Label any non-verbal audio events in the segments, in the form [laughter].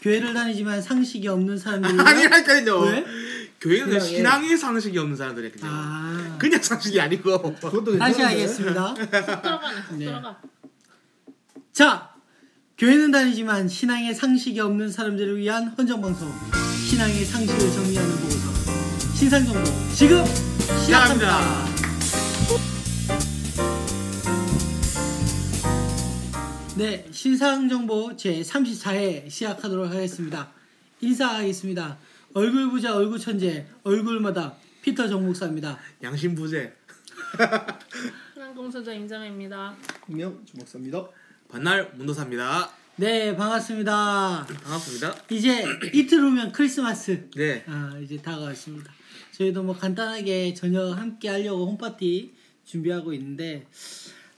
교회를 다니지만 상식이 없는 사람들이 [laughs] 아니라니까요. 왜? 교회는 그냥, 신앙의 상식이 없는 사람들이 그냥 아 그냥 상식이 아니고 다시? 하겠습니다. [laughs] 네. 들어가 자, 교회는 다니지만 신앙의 상식이 없는 사람들을 위한 헌정 방송 신앙의 상식을 정리하는 보고서 신상 정보 지금 시작합니다. 네, 신상정보 제 34회 시작하도록 하겠습니다. 인사하겠습니다. 얼굴 부자 얼굴 천재 얼굴마다 피터 정목사입니다. 양심 부재 신앙 공수자 임정혜입니다 분명 주목사입니다. 반날 문도사입니다. 네, 반갑습니다. 반갑습니다. 이제 이틀 후면 크리스마스 네. 아, 이제 다가왔습니다. 저희도 뭐 간단하게 저녁 함께 하려고 홈파티 준비하고 있는데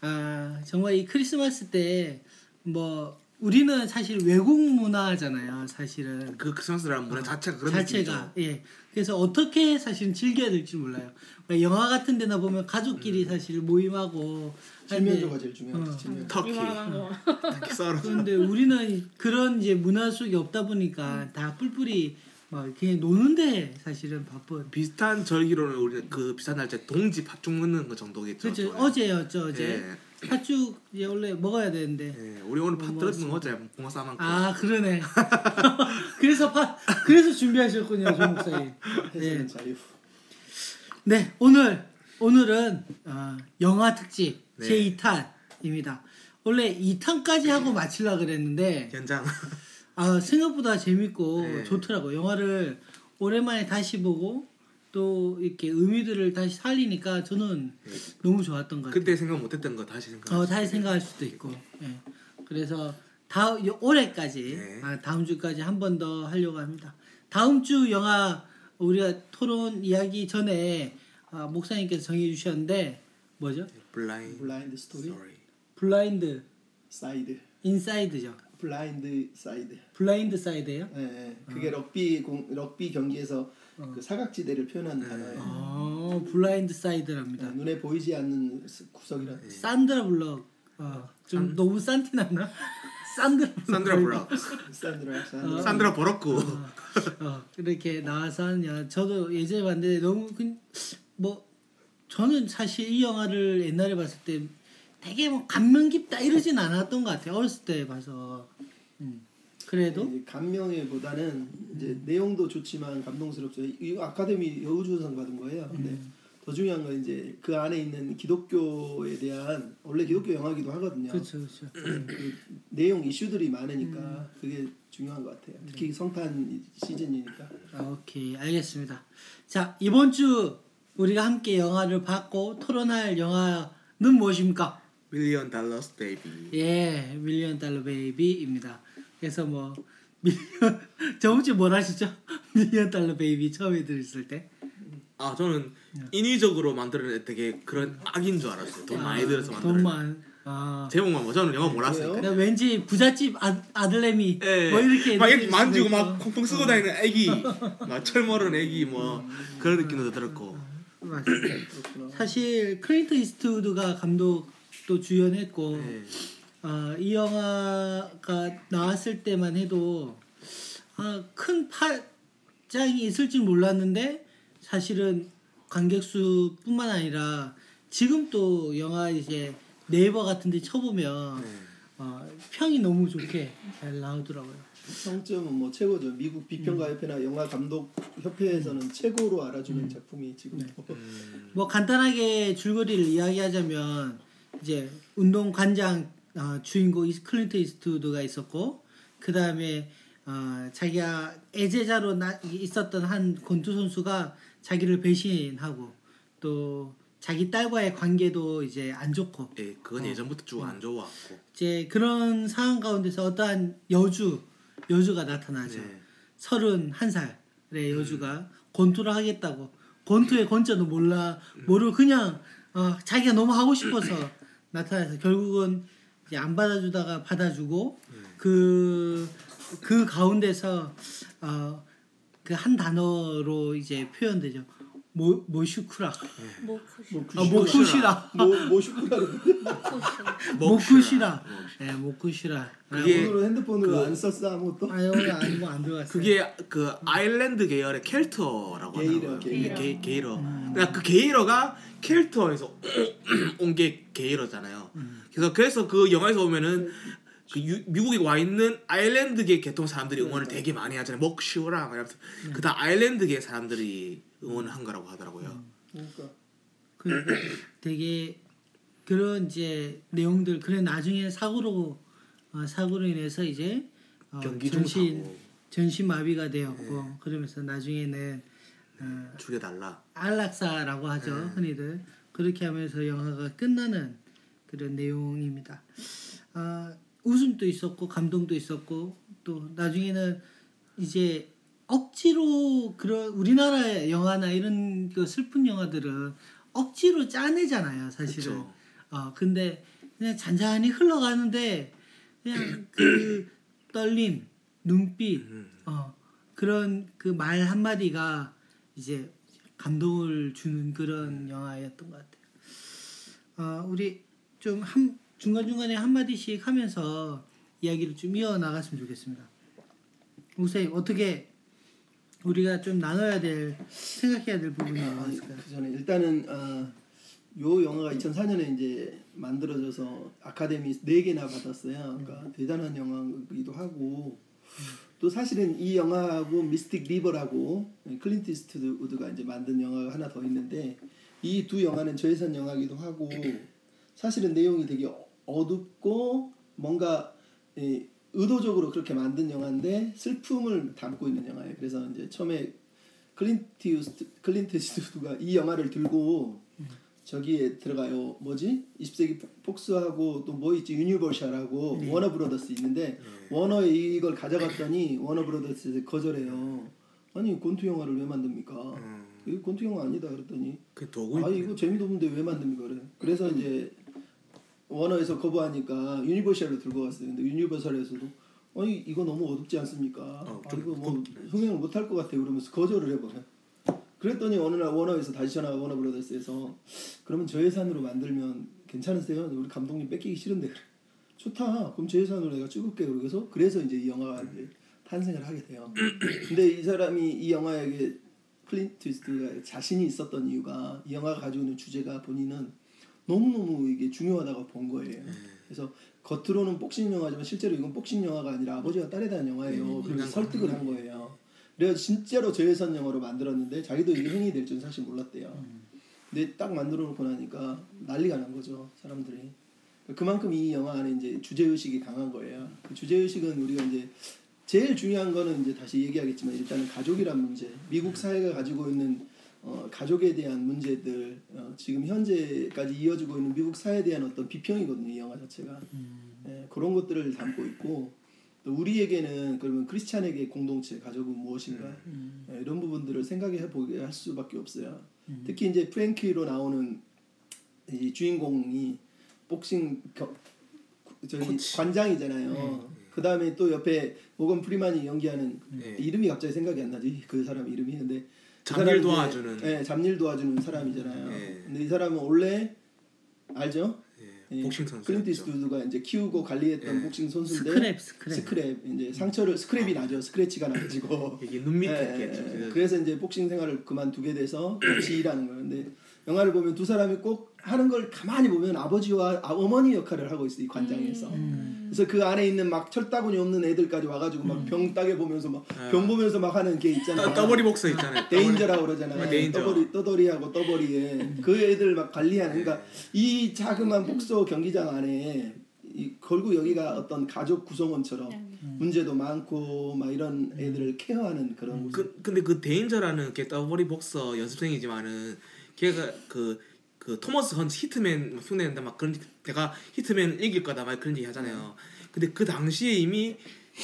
아, 정말 이 크리스마스 때 뭐 우리는 사실 외국 문화잖아요. 사실은 그 크리스마스라는 문화 자체가 그런 자체가 예. 그래서 어떻게 사실은 즐겨야 될지 몰라요. 그러니까 영화 같은 데나 보면 음. 가족끼리 사실 모임하고 칠면조가 제일 중요하지. 어. 터키 [laughs] 터키 썰어 그런데 우리는 그런 이제 문화 속에 없다 보니까 다 뿔뿔이 막 그냥 노는데 사실은 바쁜. 비슷한 절기로는 우리는 그 비슷한 날짜 동지 팥죽 먹는 거 정도겠죠. 그렇죠. 또. 어제였죠 어제. 예. 팥죽 이제 원래 먹어야 되는데. 예, 우리 오늘 팥거 어제 봉화 싸만큼. 아 그러네. [laughs] [laughs] 그래서 파 그래서 준비하셨군요 조 목사님. [laughs] 네. 자유. 네 오늘 오늘은 어, 영화 특집 네. 제 2탄입니다. 원래 2탄까지 하고 마치려 그랬는데 현장. 아 생각보다 재밌고 네. 좋더라고. 영화를 오랜만에 다시 보고 또 이렇게 의미들을 다시 살리니까 저는 네. 너무 좋았던 것 같아요. 그때 생각 못했던 거 다시 생각. 어, 다시 생각할 수도 있고. 예. 그래서 다음 요- 올해까지 네. 아, 다음 주까지 한 번 더 하려고 합니다. 다음 주 영화 우리가 토론 이야기 전에 아, 목사님께서 정해 주셨는데 뭐죠? Blind Blind Story, Story. Blind Side, inside죠. Blind Side. Blind Side예요? 예, 예. 그게 럭비 공 럭비 경기에서 그 사각지대를 표현하는 단어예요. 어, Blind Side랍니다. 예, 눈에 보이지 않는 스- 구석이라. 산드라 블럭. 어, 좀 너무 싼티 났나? [laughs] 산드라 블럭. 산드라 브락. 산드라 [laughs] 산드라. 산드라 버럭구. 어, 이렇게 나와서 영화. 저도 예전에 봤는데 너무 그, 뭐 저는 사실 이 영화를 옛날에 봤을 때 되게 뭐 감명 깊다 이러진 않았던 것 같아요. 어렸을 때 봐서. 음. 그래도 감명에보다는 이제 내용도 좋지만 감동스럽죠. 이거 아카데미 여우주연상 받은 거예요. 근데 음. 더 중요한 건 이제 그 안에 있는 기독교에 대한 원래 기독교 영화기도 하거든요. 그렇죠, 그렇죠. 그 내용 이슈들이 많으니까 음. 그게 중요한 것 같아요. 특히 성탄 시즌이니까. 아, 오케이 알겠습니다. 자 이번 주 우리가 함께 영화를 봤고 토론할 영화는 무엇입니까? Million Dollars Baby. 예, Million Dollar Baby입니다. 그래서 뭐 Million [laughs] 저번 주에 뭘 하시죠? [laughs] Million Dollar Baby 처음에 들었을 때. 아 저는 네. 인위적으로 만들어낸 되게 그런 악인 줄 알았어요. 돈 많이 들여서 만들어. 돈만. 아. 제목만 뭐 저는 영화 몰랐으니까. 왠지 부잣집 아, 아들내미 예. 뭐 이렇게 막 이렇게 만지고 막. 펑펑 쓰고 다니는 애기, [laughs] 막 철모른 애기 뭐 그런 느낌도 들었고. 사실 클린트 이스트우드가 감독도 주연했고 네. 아, 이 영화가 나왔을 때만 해도 아, 큰 파장이 있을 줄 몰랐는데 사실은 관객 수뿐만 아니라 지금 또 영화 이제 네이버 같은데 쳐보면 네. 어, 평이 너무 좋게 잘 나오더라고요. 평점은 뭐 최고죠. 미국 비평가 협회나 영화 감독 협회에서는 최고로 알아주는 작품이 지금. 음, 뭐 간단하게 줄거리를 이야기하자면 이제 운동 관장 어, 주인공 클린트 이스트우드가 있었고 그 다음에 어, 자기가 애제자로 나, 있었던 한 권투 선수가 자기를 배신하고 또 자기 딸과의 관계도 이제 안 좋고 예, 그건 예전부터 쭉 안 좋았고. 이제 그런 상황 가운데서 어떠한 여주 여주가 나타나죠. 네. 서른 한 살의 여주가 권투를 하겠다고 권투의 권자도 몰라 모르고 그냥 어, 자기가 너무 하고 싶어서 [clears throat] 나타나서 결국은 안 받아주다가 받아주고 그그 가운데서 어, 그 한 단어로 이제 표현되죠. 모 모슈쿠라. 모쿠시. 뭐아 모쿠시라. 뭐 모슈쿠라 모쿠시. 모쿠시라. 예, 모쿠시라. 그게 오늘은 핸드폰으로 그- 안 썼어 아무것도 아 오늘 안뭐안 들어갔어요. 그게 그 아일랜드 계열의 켈터라고 게이러, 하더라고요. 게이러. 게, 게이러. 그러니까 그 게이러가 켈터에서 [clears throat] 온 게 게이러잖아요. 그래서 그래서 그 영화에서 보면은 그 유- 미국에 와 있는 아일랜드계 계통 사람들이 응원을 되게 많이 하잖아요. 먹시오라 이러면서 그다 아일랜드계 사람들이 응원한 거라고 하더라고요. 그러니까 그 되게 그런 이제 내용들 그래 나중에 사고로 어, 사고로 인해서 이제 어, 경기 전신 전신 마비가 되었고 그러면서 나중에는 어, 죽여달라. 안락사라고 하죠 흔히들 그렇게 하면서 영화가 끝나는 그런 내용입니다. 아 웃음도 있었고 감동도 있었고 또 나중에는 이제 억지로 그런 우리나라 영화나 이런 그 슬픈 영화들은 억지로 짜내잖아요 사실은. 그쵸. 어 근데 그냥 잔잔히 흘러가는데 그냥 그 [clears throat] 떨림 눈빛 음. 어 그런 그 말 한마디가 이제 감동을 주는 그런 영화였던 것 같아요. 어, 우리 좀 한, 중간중간에 한마디씩 하면서 이야기를 좀 이어나갔으면 좋겠습니다. 우선님 어떻게 우리가 좀 나눠야 될 생각해야 될 부분이 아, 있을까요? 그 전에 일단은 아, 요 영화가 2004년에 이제 만들어져서 아카데미 4개나 받았어요. 그러니까 대단한 영화이기도 하고 또 사실은 이 영화하고 미스틱 리버라고 클린트 이스트우드가 이제 만든 영화가 하나 더 있는데 이 두 영화는 저예산 영화기도 하고 사실은 내용이 되게 어둡고 뭔가 예, 의도적으로 그렇게 만든 영화인데 슬픔을 담고 있는 영화예요. 그래서 이제 처음에 클린트 이스트 클린트 이스트우드가 이 영화를 들고 저기에 들어가요. 뭐지? 20세기 폭스하고 또 뭐 있지? 유니버셜하고 워너 브로더스 있는데 워너에 이걸 가져갔더니 워너 브로더스 거절해요. 아니 권투 영화를 왜 만듭니까? 음. 이거 권투 영화 아니다 그랬더니 그 도구 아 이거 재미도 없는데 왜 만듭니까 그래. 그래서 이제 워너에서 거부하니까 유니버셜로 들고 갔어요. 근데 유니버셜에서도 아니 이거 너무 어둡지 않습니까? 어, 아, 좀 이거 뭐. 흥행을 못할 것 같아 그러면서 거절을 해버려. 그랬더니 어느 날 워너에서 다시 전화가 워너 브로더스에서 그러면 저 예산으로 만들면 괜찮으세요? 우리 감독님 뺏기기 싫은데 그래. 좋다. 그럼 저 예산으로 내가 찍을게 그래서 그래서 이제 이 영화가 이제 탄생을 하게 돼요. 근데 이 사람이 이 영화에게 클린트 이스트가 자신이 있었던 이유가 이 영화가 가지고 있는 주제가 본인은 너무너무 이게 중요하다고 본 거예요. 그래서 겉으로는 복싱 영화지만 실제로 이건 복싱 영화가 아니라 아버지와 딸에 대한 영화예요. 그래서 설득을 한 거예요. 그래서 진짜로 저예산 영화로 만들었는데 자기도 이게 흥행이 될 줄은 사실 몰랐대요. 근데 딱 만들어 놓고 나니까 난리가 난 거죠 사람들이. 그만큼 이 영화 안에 이제 주제 의식이 강한 거예요. 그 주제 의식은 우리가 이제 제일 중요한 거는 이제 다시 얘기하겠지만 일단은 가족이란 문제, 미국 사회가 가지고 있는 어, 가족에 대한 문제들, 어, 지금 현재까지 이어지고 있는 미국 사회에 대한 어떤 비평이거든요, 이 영화 자체가. 예, 그런 것들을 담고 있고 또 우리에게는 그러면 크리스찬에게 공동체, 가족은 무엇인가 예, 이런 부분들을 생각해 보게 할 수밖에 없어요. 특히 이제 프랭키로 나오는 이 주인공이 복싱 겨, 저기 코치. 관장이잖아요. 그 다음에 또 옆에 모건 프리만이 연기하는 네. 이름이 갑자기 생각이 안 나지 그 사람 이름이 근데 그 잡일 사람이 이제- 도와주는. 예, 잡일 도와주는 사람이잖아요. 네. 근데 이 사람은 원래 알죠? 예, 예, 복싱 선수. 클린트 이스트우드가 이제 키우고 관리했던 예. 복싱 선수인데 스크랩 스크랩. 스크랩 이제 상처를 스크랩이 나죠 스크래치가 나가지고 이게 눈 밑에 예, 예, 좀- 그래서 이제 복싱 생활을 그만두게 돼서 같이 일하는 거예요. 근데 영화를 보면 두 사람이 꼭 하는 걸 가만히 보면 아버지와 아, 어머니 역할을 하고 있어 이 관장에서. 그래서 그 안에 있는 막 철다구니 없는 애들까지 와가지고 막 병 따게 보면서 막병 보면서 막 하는 게 있잖아. 떠- 떠버리 복서 있잖아요. 데인저라고 그러잖아요. 아, 데인저. 떠버리 떠돌이하고 떠버리에 그 애들 막 관리하는 그러니까 이 자그만 복서 경기장 안에 이 결국 여기가 어떤 가족 구성원처럼 문제도 많고 막 이런 애들을 케어하는 그런. 그, 근데 그 데인저라는 걔 더버리 복서 연습생이지만은 걔가 그, 그 토머스 헌즈 히트맨 막 흉내낸다 막 그런 내가 히트맨 이길 거다 막 그런 얘기 하잖아요. 근데 그 당시에 이미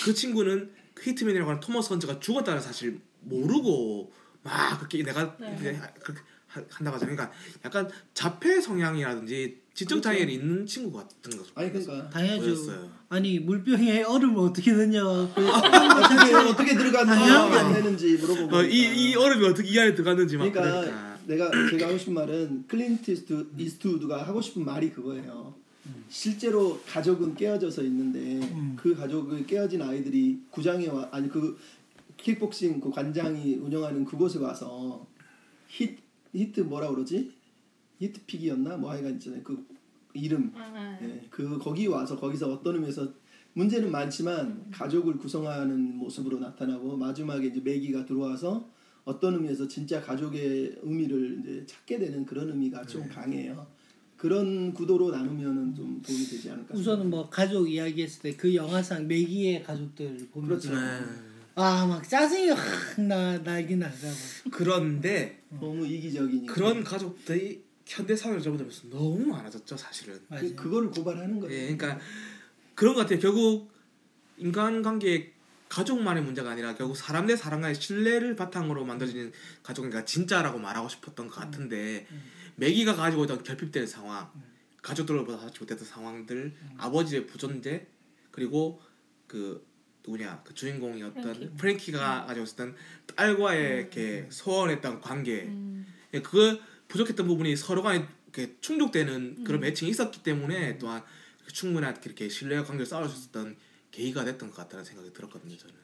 그 친구는 그 히트맨이라고 하는 토머스 헌즈가 죽었다는 사실 모르고 막 그렇게 내가 네. 그렇게 하- 한다고 하잖아요. 그러니까 약간 자폐 성향이라든지 지적 장애를 있는 친구 같은 거. 아니 그러니까 당연하죠. 보였어요. 아니 물병에 얼음을 어떻게 넣냐. 그 [laughs] 어떻게 어떻게 들어갔는지 안. 되는지 물어보고. 어, 이, 이 얼음이 어떻게 이 안에 들어갔는지 막 그러니까 그러니까. 내가 제가 하고 싶은 말은 클린트 이스트, 이스트우드가 하고 싶은 말이 그거예요. 실제로 가족은 깨어져서 있는데 음. 그 가족을 깨어진 아이들이 구장에 와 아니 그 킥복싱 그 관장이 운영하는 그곳에 와서 히 히트 뭐라 그러지? 히트 핏이었나? 뭐 하여간 있잖아요. 그 이름 아, 예, 그 거기 와서 거기서 어떤 의미에서 문제는 많지만 가족을 구성하는 모습으로 나타나고 마지막에 이제 매기가 들어와서 어떤 의미에서 진짜 가족의 의미를 이제 찾게 되는 그런 의미가 좀 네. 강해요. 그런 구도로 나누면은 좀 도움이 되지 않을까. 우선은 뭐 가족 이야기했을 때 그 영화상 매기의 가족들 보면 그렇죠. 네. 아막 짜증이 확나 나긴 나더라고. 그런데 너무 이기적이니까. 그런 가족들이 현대 사회를 접어들면서 너무 많아졌죠 사실은. 맞아요. 그, 그거를 고발하는 거예요. 예, 그러니까 그런 것 같아요. 결국 인간관계 가족만의 문제가 아니라 결국 사람 대 사람 간의 신뢰를 바탕으로 만들어지는 가족이니까 진짜라고 말하고 싶었던 것 같은데 매기가 가지고 있던 결핍된 상황, 가족들로부터 받지 못했던 상황들, 아버지의 부존재 그리고 그 누구냐 그 주인공이었던 프랭키. 프랭키가 가지고 있었던 딸과의 이렇게 소원했던 관계. 음. 예, 그 부족했던 부분이 서로 간에 이렇게 충족되는 그런 매칭이 있었기 때문에 또한 충분한 이렇게 신뢰와 관계를 쌓을 수 있었던 계기가 됐던 것 같다는 생각이 들었거든요 저는.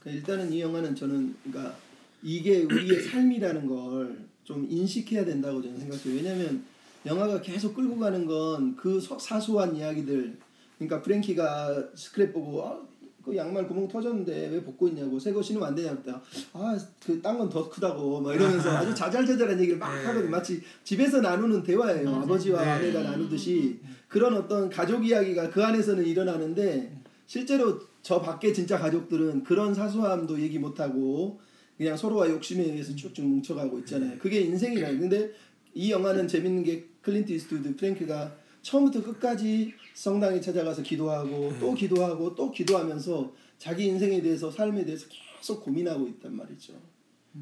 그러니까 일단은 이 영화는 저는 그러니까 이게 우리의 [clears throat] 삶이라는 걸 좀 인식해야 된다고 저는 생각해요. 왜냐하면 영화가 계속 끌고 가는 건 그 사소한 이야기들. 그러니까 프랭키가 스크랩 보고 아, 그 양말 구멍 터졌는데 왜 벗고 있냐고 새거 신으면 안 되냐 그랬다. 아그 딴 건 더 크다고 막 이러면서 아주 자잘자잘한 얘기를 막 네. 하거든. 마치 집에서 나누는 대화예요. 아버지와 네. 아내가 나누듯이 그런 어떤 가족 이야기가 그 안에서는 일어나는데 실제로 저 밖에 진짜 가족들은 그런 사소함도 얘기 못하고 그냥 서로가 욕심에 의해서 쭉쭉 뭉쳐가고 있잖아요. 그게 인생이라. 근데 이 영화는 재밌는 게 클린트 이스트우드 프랭크가 처음부터 끝까지 성당에 찾아가서 기도하고 또 기도하고 또 기도하면서 자기 인생에 대해서 삶에 대해서 계속 고민하고 있단 말이죠.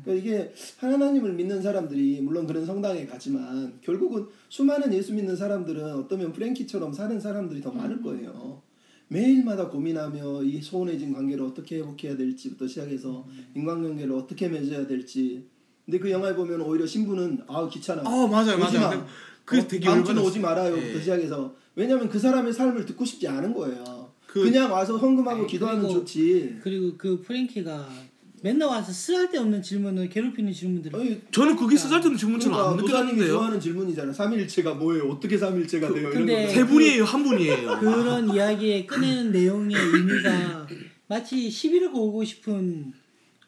그러니까 이게 하나님을 믿는 사람들이 물론 그런 성당에 가지만 결국은 수많은 예수 믿는 사람들은 어떠면 프랭키처럼 사는 사람들이 더 많을 거예요. 매일마다 고민하며 이 소원해진 관계를 어떻게 회복해야 될지부터 시작해서 인간관계를 어떻게 맺어야 될지. 근데 그 영화에 보면 오히려 신부는 아 귀찮아. 어 맞아요 맞아요. 마. 그 어, 되게 다음 주는. 오지 말아요부터 예. 시작해서 왜냐하면 그 사람의 삶을 듣고 싶지 않은 거예요. 그- 그, 냥 와서 헌금하고 아니, 기도하면 그리고- 좋지. 그리고 그 프랭키가 맨날 와서 쓰잘데없는 질문을 괴롭히는 질문들을 아니, 저는 그게 쓰잘데없는 질문처럼 그러니까 안 느껴졌는데요. 좋아하는 질문이잖아. 삼일체가 뭐예요? 어떻게 삼일체가 돼요? 이런 근데 거. 세 분이에요 한 분이에요. 그런 이야기에 꺼내는 내용의 의미가 마치 시비를 걸고 싶은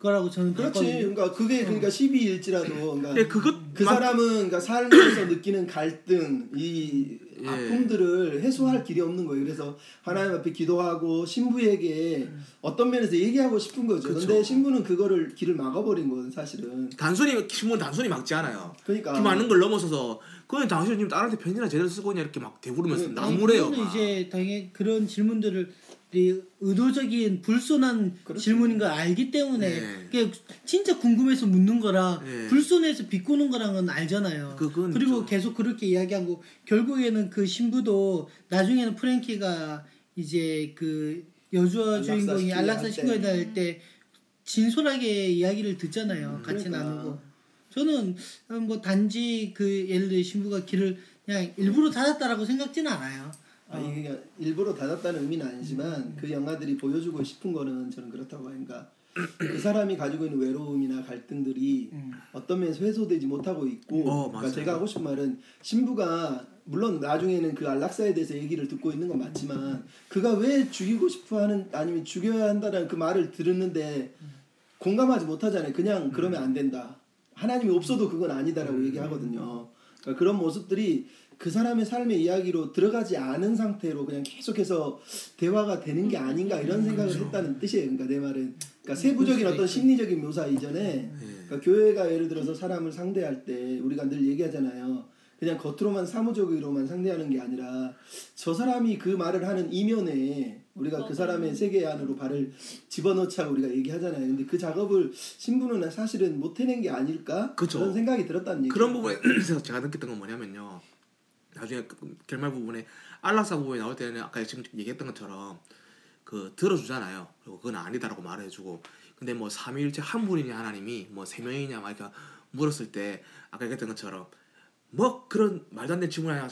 거라고 저는 그렇지. 봤거든요. 그러니까 그게 그러니까 12일지라도 그러니까 예, 그것 그 만- 사람은 그러니까 삶에서 느끼는 갈등, 이 예. 아픔들을 해소할 길이 없는 거예요. 그래서 하나님 앞에 기도하고 신부에게 어떤 면에서 얘기하고 싶은 거죠. 그쵸. 근데 신부는 그거를 길을 막아버린 거는 사실은. 단순히 신문 단순히 막지 않아요. 그러니까 그 많은 걸 넘어서서 그건 당신은 지금 딸한테 편지나 제대로 쓰고 있냐 이렇게 막 대부르면서 그- 나무래요. 이제 당연히 그런 질문들을 이 의도적인 불손한 그렇죠. 질문인 걸 알기 때문에 네. 그게 진짜 궁금해서 묻는 거라 네. 불손해서 비꼬는 건 알잖아요. 그리고 있죠. 계속 그렇게 이야기하고 결국에는 그 신부도 나중에는 프랭키가 이제 그 여주와 주인공이 안락사 할 시켜야 때. 진솔하게 이야기를 듣잖아요. 같이 그러니까. 나누고. 저는 뭐 단지 그 예를 들어 신부가 길을 그냥 일부러 닫았다라고 생각지는 않아요. 아, 이게 일부러 닫았다는 의미는 아니지만 그 영화들이 보여주고 싶은 거는 저는 그렇다고 봐요. 그러니까 그 사람이 가지고 있는 외로움이나 갈등들이 음. 어떤 면에서 해소되지 못하고 있고 어, 그러니까. 제가 하고 싶은 말은 신부가 물론 나중에는 그 안락사에 대해서 얘기를 듣고 있는 건 맞지만 그가 왜 죽이고 싶어 하는 아니면 죽여야 한다는 그 말을 들었는데 공감하지 못하잖아요. 그냥 그러면 안 된다. 하나님이 없어도 그건 아니다라고 얘기하거든요. 그러니까 그런 모습들이 그 사람의 삶의 이야기로 들어가지 않은 상태로 그냥 계속해서 대화가 되는 게 아닌가 이런 생각을 했다는 뜻이에요. 그러니까 내 말은 그러니까 세부적인 어떤 심리적인 묘사 이전에 그러니까 교회가 예를 들어서 사람을 상대할 때 우리가 늘 얘기하잖아요. 그냥 겉으로만 사무적으로만 상대하는 게 아니라 저 사람이 그 말을 하는 이면에 우리가 그 사람의 세계 안으로 발을 집어넣자고 우리가 얘기하잖아요. 근데 그 작업을 신부는 사실은 못 해낸 게 아닐까 그쵸. 그런 생각이 들었다는 얘기. 그런 부분에서 [clears throat] 제가 느꼈던 건 뭐냐면요. 나중에 그 결말 부분에 안락사 부분에 나올 때는 아까 지금 얘기했던 것처럼 그 들어주잖아요. 그리고 그건 아니다라고 말해주고 근데 뭐 삼위일체 한 분이냐 하나님이 뭐 세 명이냐 막 이렇게 물었을 때 아까 얘기했던 것처럼 뭐 그런 말도 안 되는 질문을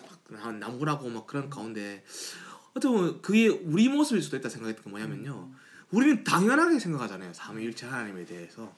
나무라고 막 그런 가운데 어떻게 보면 그게 우리 모습일 수도 있다 생각했던 게 뭐냐면요. 우리는 당연하게 생각하잖아요. 삼위일체 하나님에 대해서.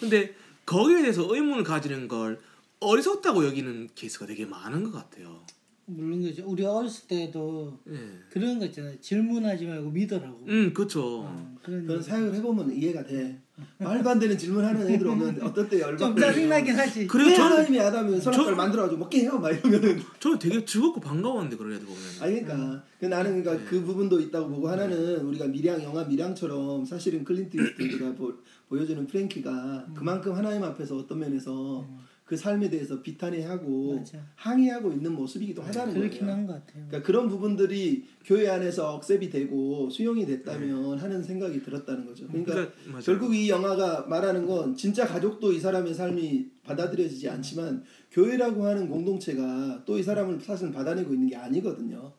근데 거기에 대해서 의문을 가지는 걸 어리석다고 여기는 케이스가 되게 많은 것 같아요. 물론 그죠. 우리 어렸을 때도 예. 그런 거 있잖아요. 질문하지 말고 믿으라고. 음, 그렇죠. 어, 그런 그런. 사역을 해보면 이해가 돼. 말도 안 되는 질문하는 애들 오면 어떨 때좀 열받고 짜증나긴 하지. 그래요, 왜 저는- 하나님이 아담을 선악과를 저- 만들어가지고 먹게 해요? 막 이러면은 저는 되게 즐겁고 반가웠는데 그런 애들 보면. 아니 그러니까 그 나는 그러니까 네. 그 부분도 있다고 보고 하나는 우리가 밀양 영화 밀양처럼 사실은 클린트 이스트가 보, 보여주는 프랭키가 그만큼 하나님 앞에서 어떤 면에서 그 삶에 대해서 비탄해하고 맞아. 항의하고 있는 모습이기도 하다는 그렇긴 거예요. 한것 같아요. 그러니까 그런 부분들이 교회 안에서 accept이 되고 수용이 됐다면 하는 생각이 들었다는 거죠. 그러니까 그러니까. 결국 이 영화가 말하는 건 진짜 가족도 이 사람의 삶이 받아들여지지 않지만 교회라고 하는 공동체가 또 이 사람을 사실 받아내고 있는 게 아니거든요.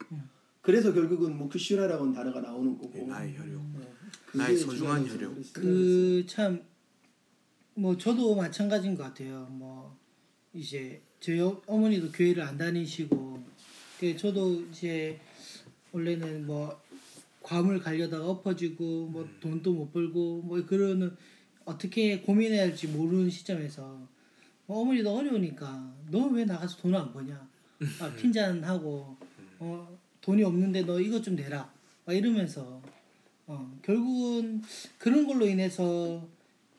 그래서 결국은 뭐 크슈라라고 하는 단어가 나오는 거고. 예, 나의 혈육. 그게 나의 소중한 혈육. 생각했어요. 그참 뭐 저도 마찬가지인 것 같아요. 뭐 이제 저희 어- 어머니도 교회를 안 다니시고 그 저도 이제 원래는 뭐 과물 가려다가 엎어지고 뭐 돈도 못 벌고 뭐 그러는 어떻게 고민해야 할지 모르는 시점에서 뭐 어머니도 어려우니까 너 왜 나가서 돈 안 버냐? 아, 핀잔하고 어, 돈이 없는데 너 이것 좀 내라. 막 이러면서 어, 결국은 그런 걸로 인해서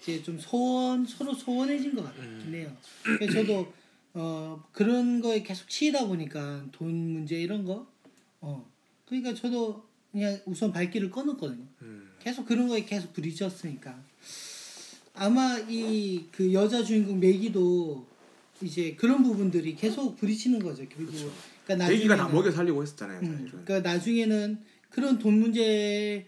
이제 좀 소원 서로 소원해진 것 같긴 해요. 그래서 저도 어, 그런 거에 계속 치이다 보니까 돈 문제 이런 거 어, 그러니까 저도 그냥 우선 발길을 꺼놓거든요. 음. 계속 그런 거에 계속 부딪혔으니까 아마 이 그 여자 주인공 매기도 이제 그런 부분들이 계속 부딪히는 거죠 결국. 그러니까 애기가 다 먹여 살리고 했었잖아요. 음. 그러니까 나중에는 그런 돈 문제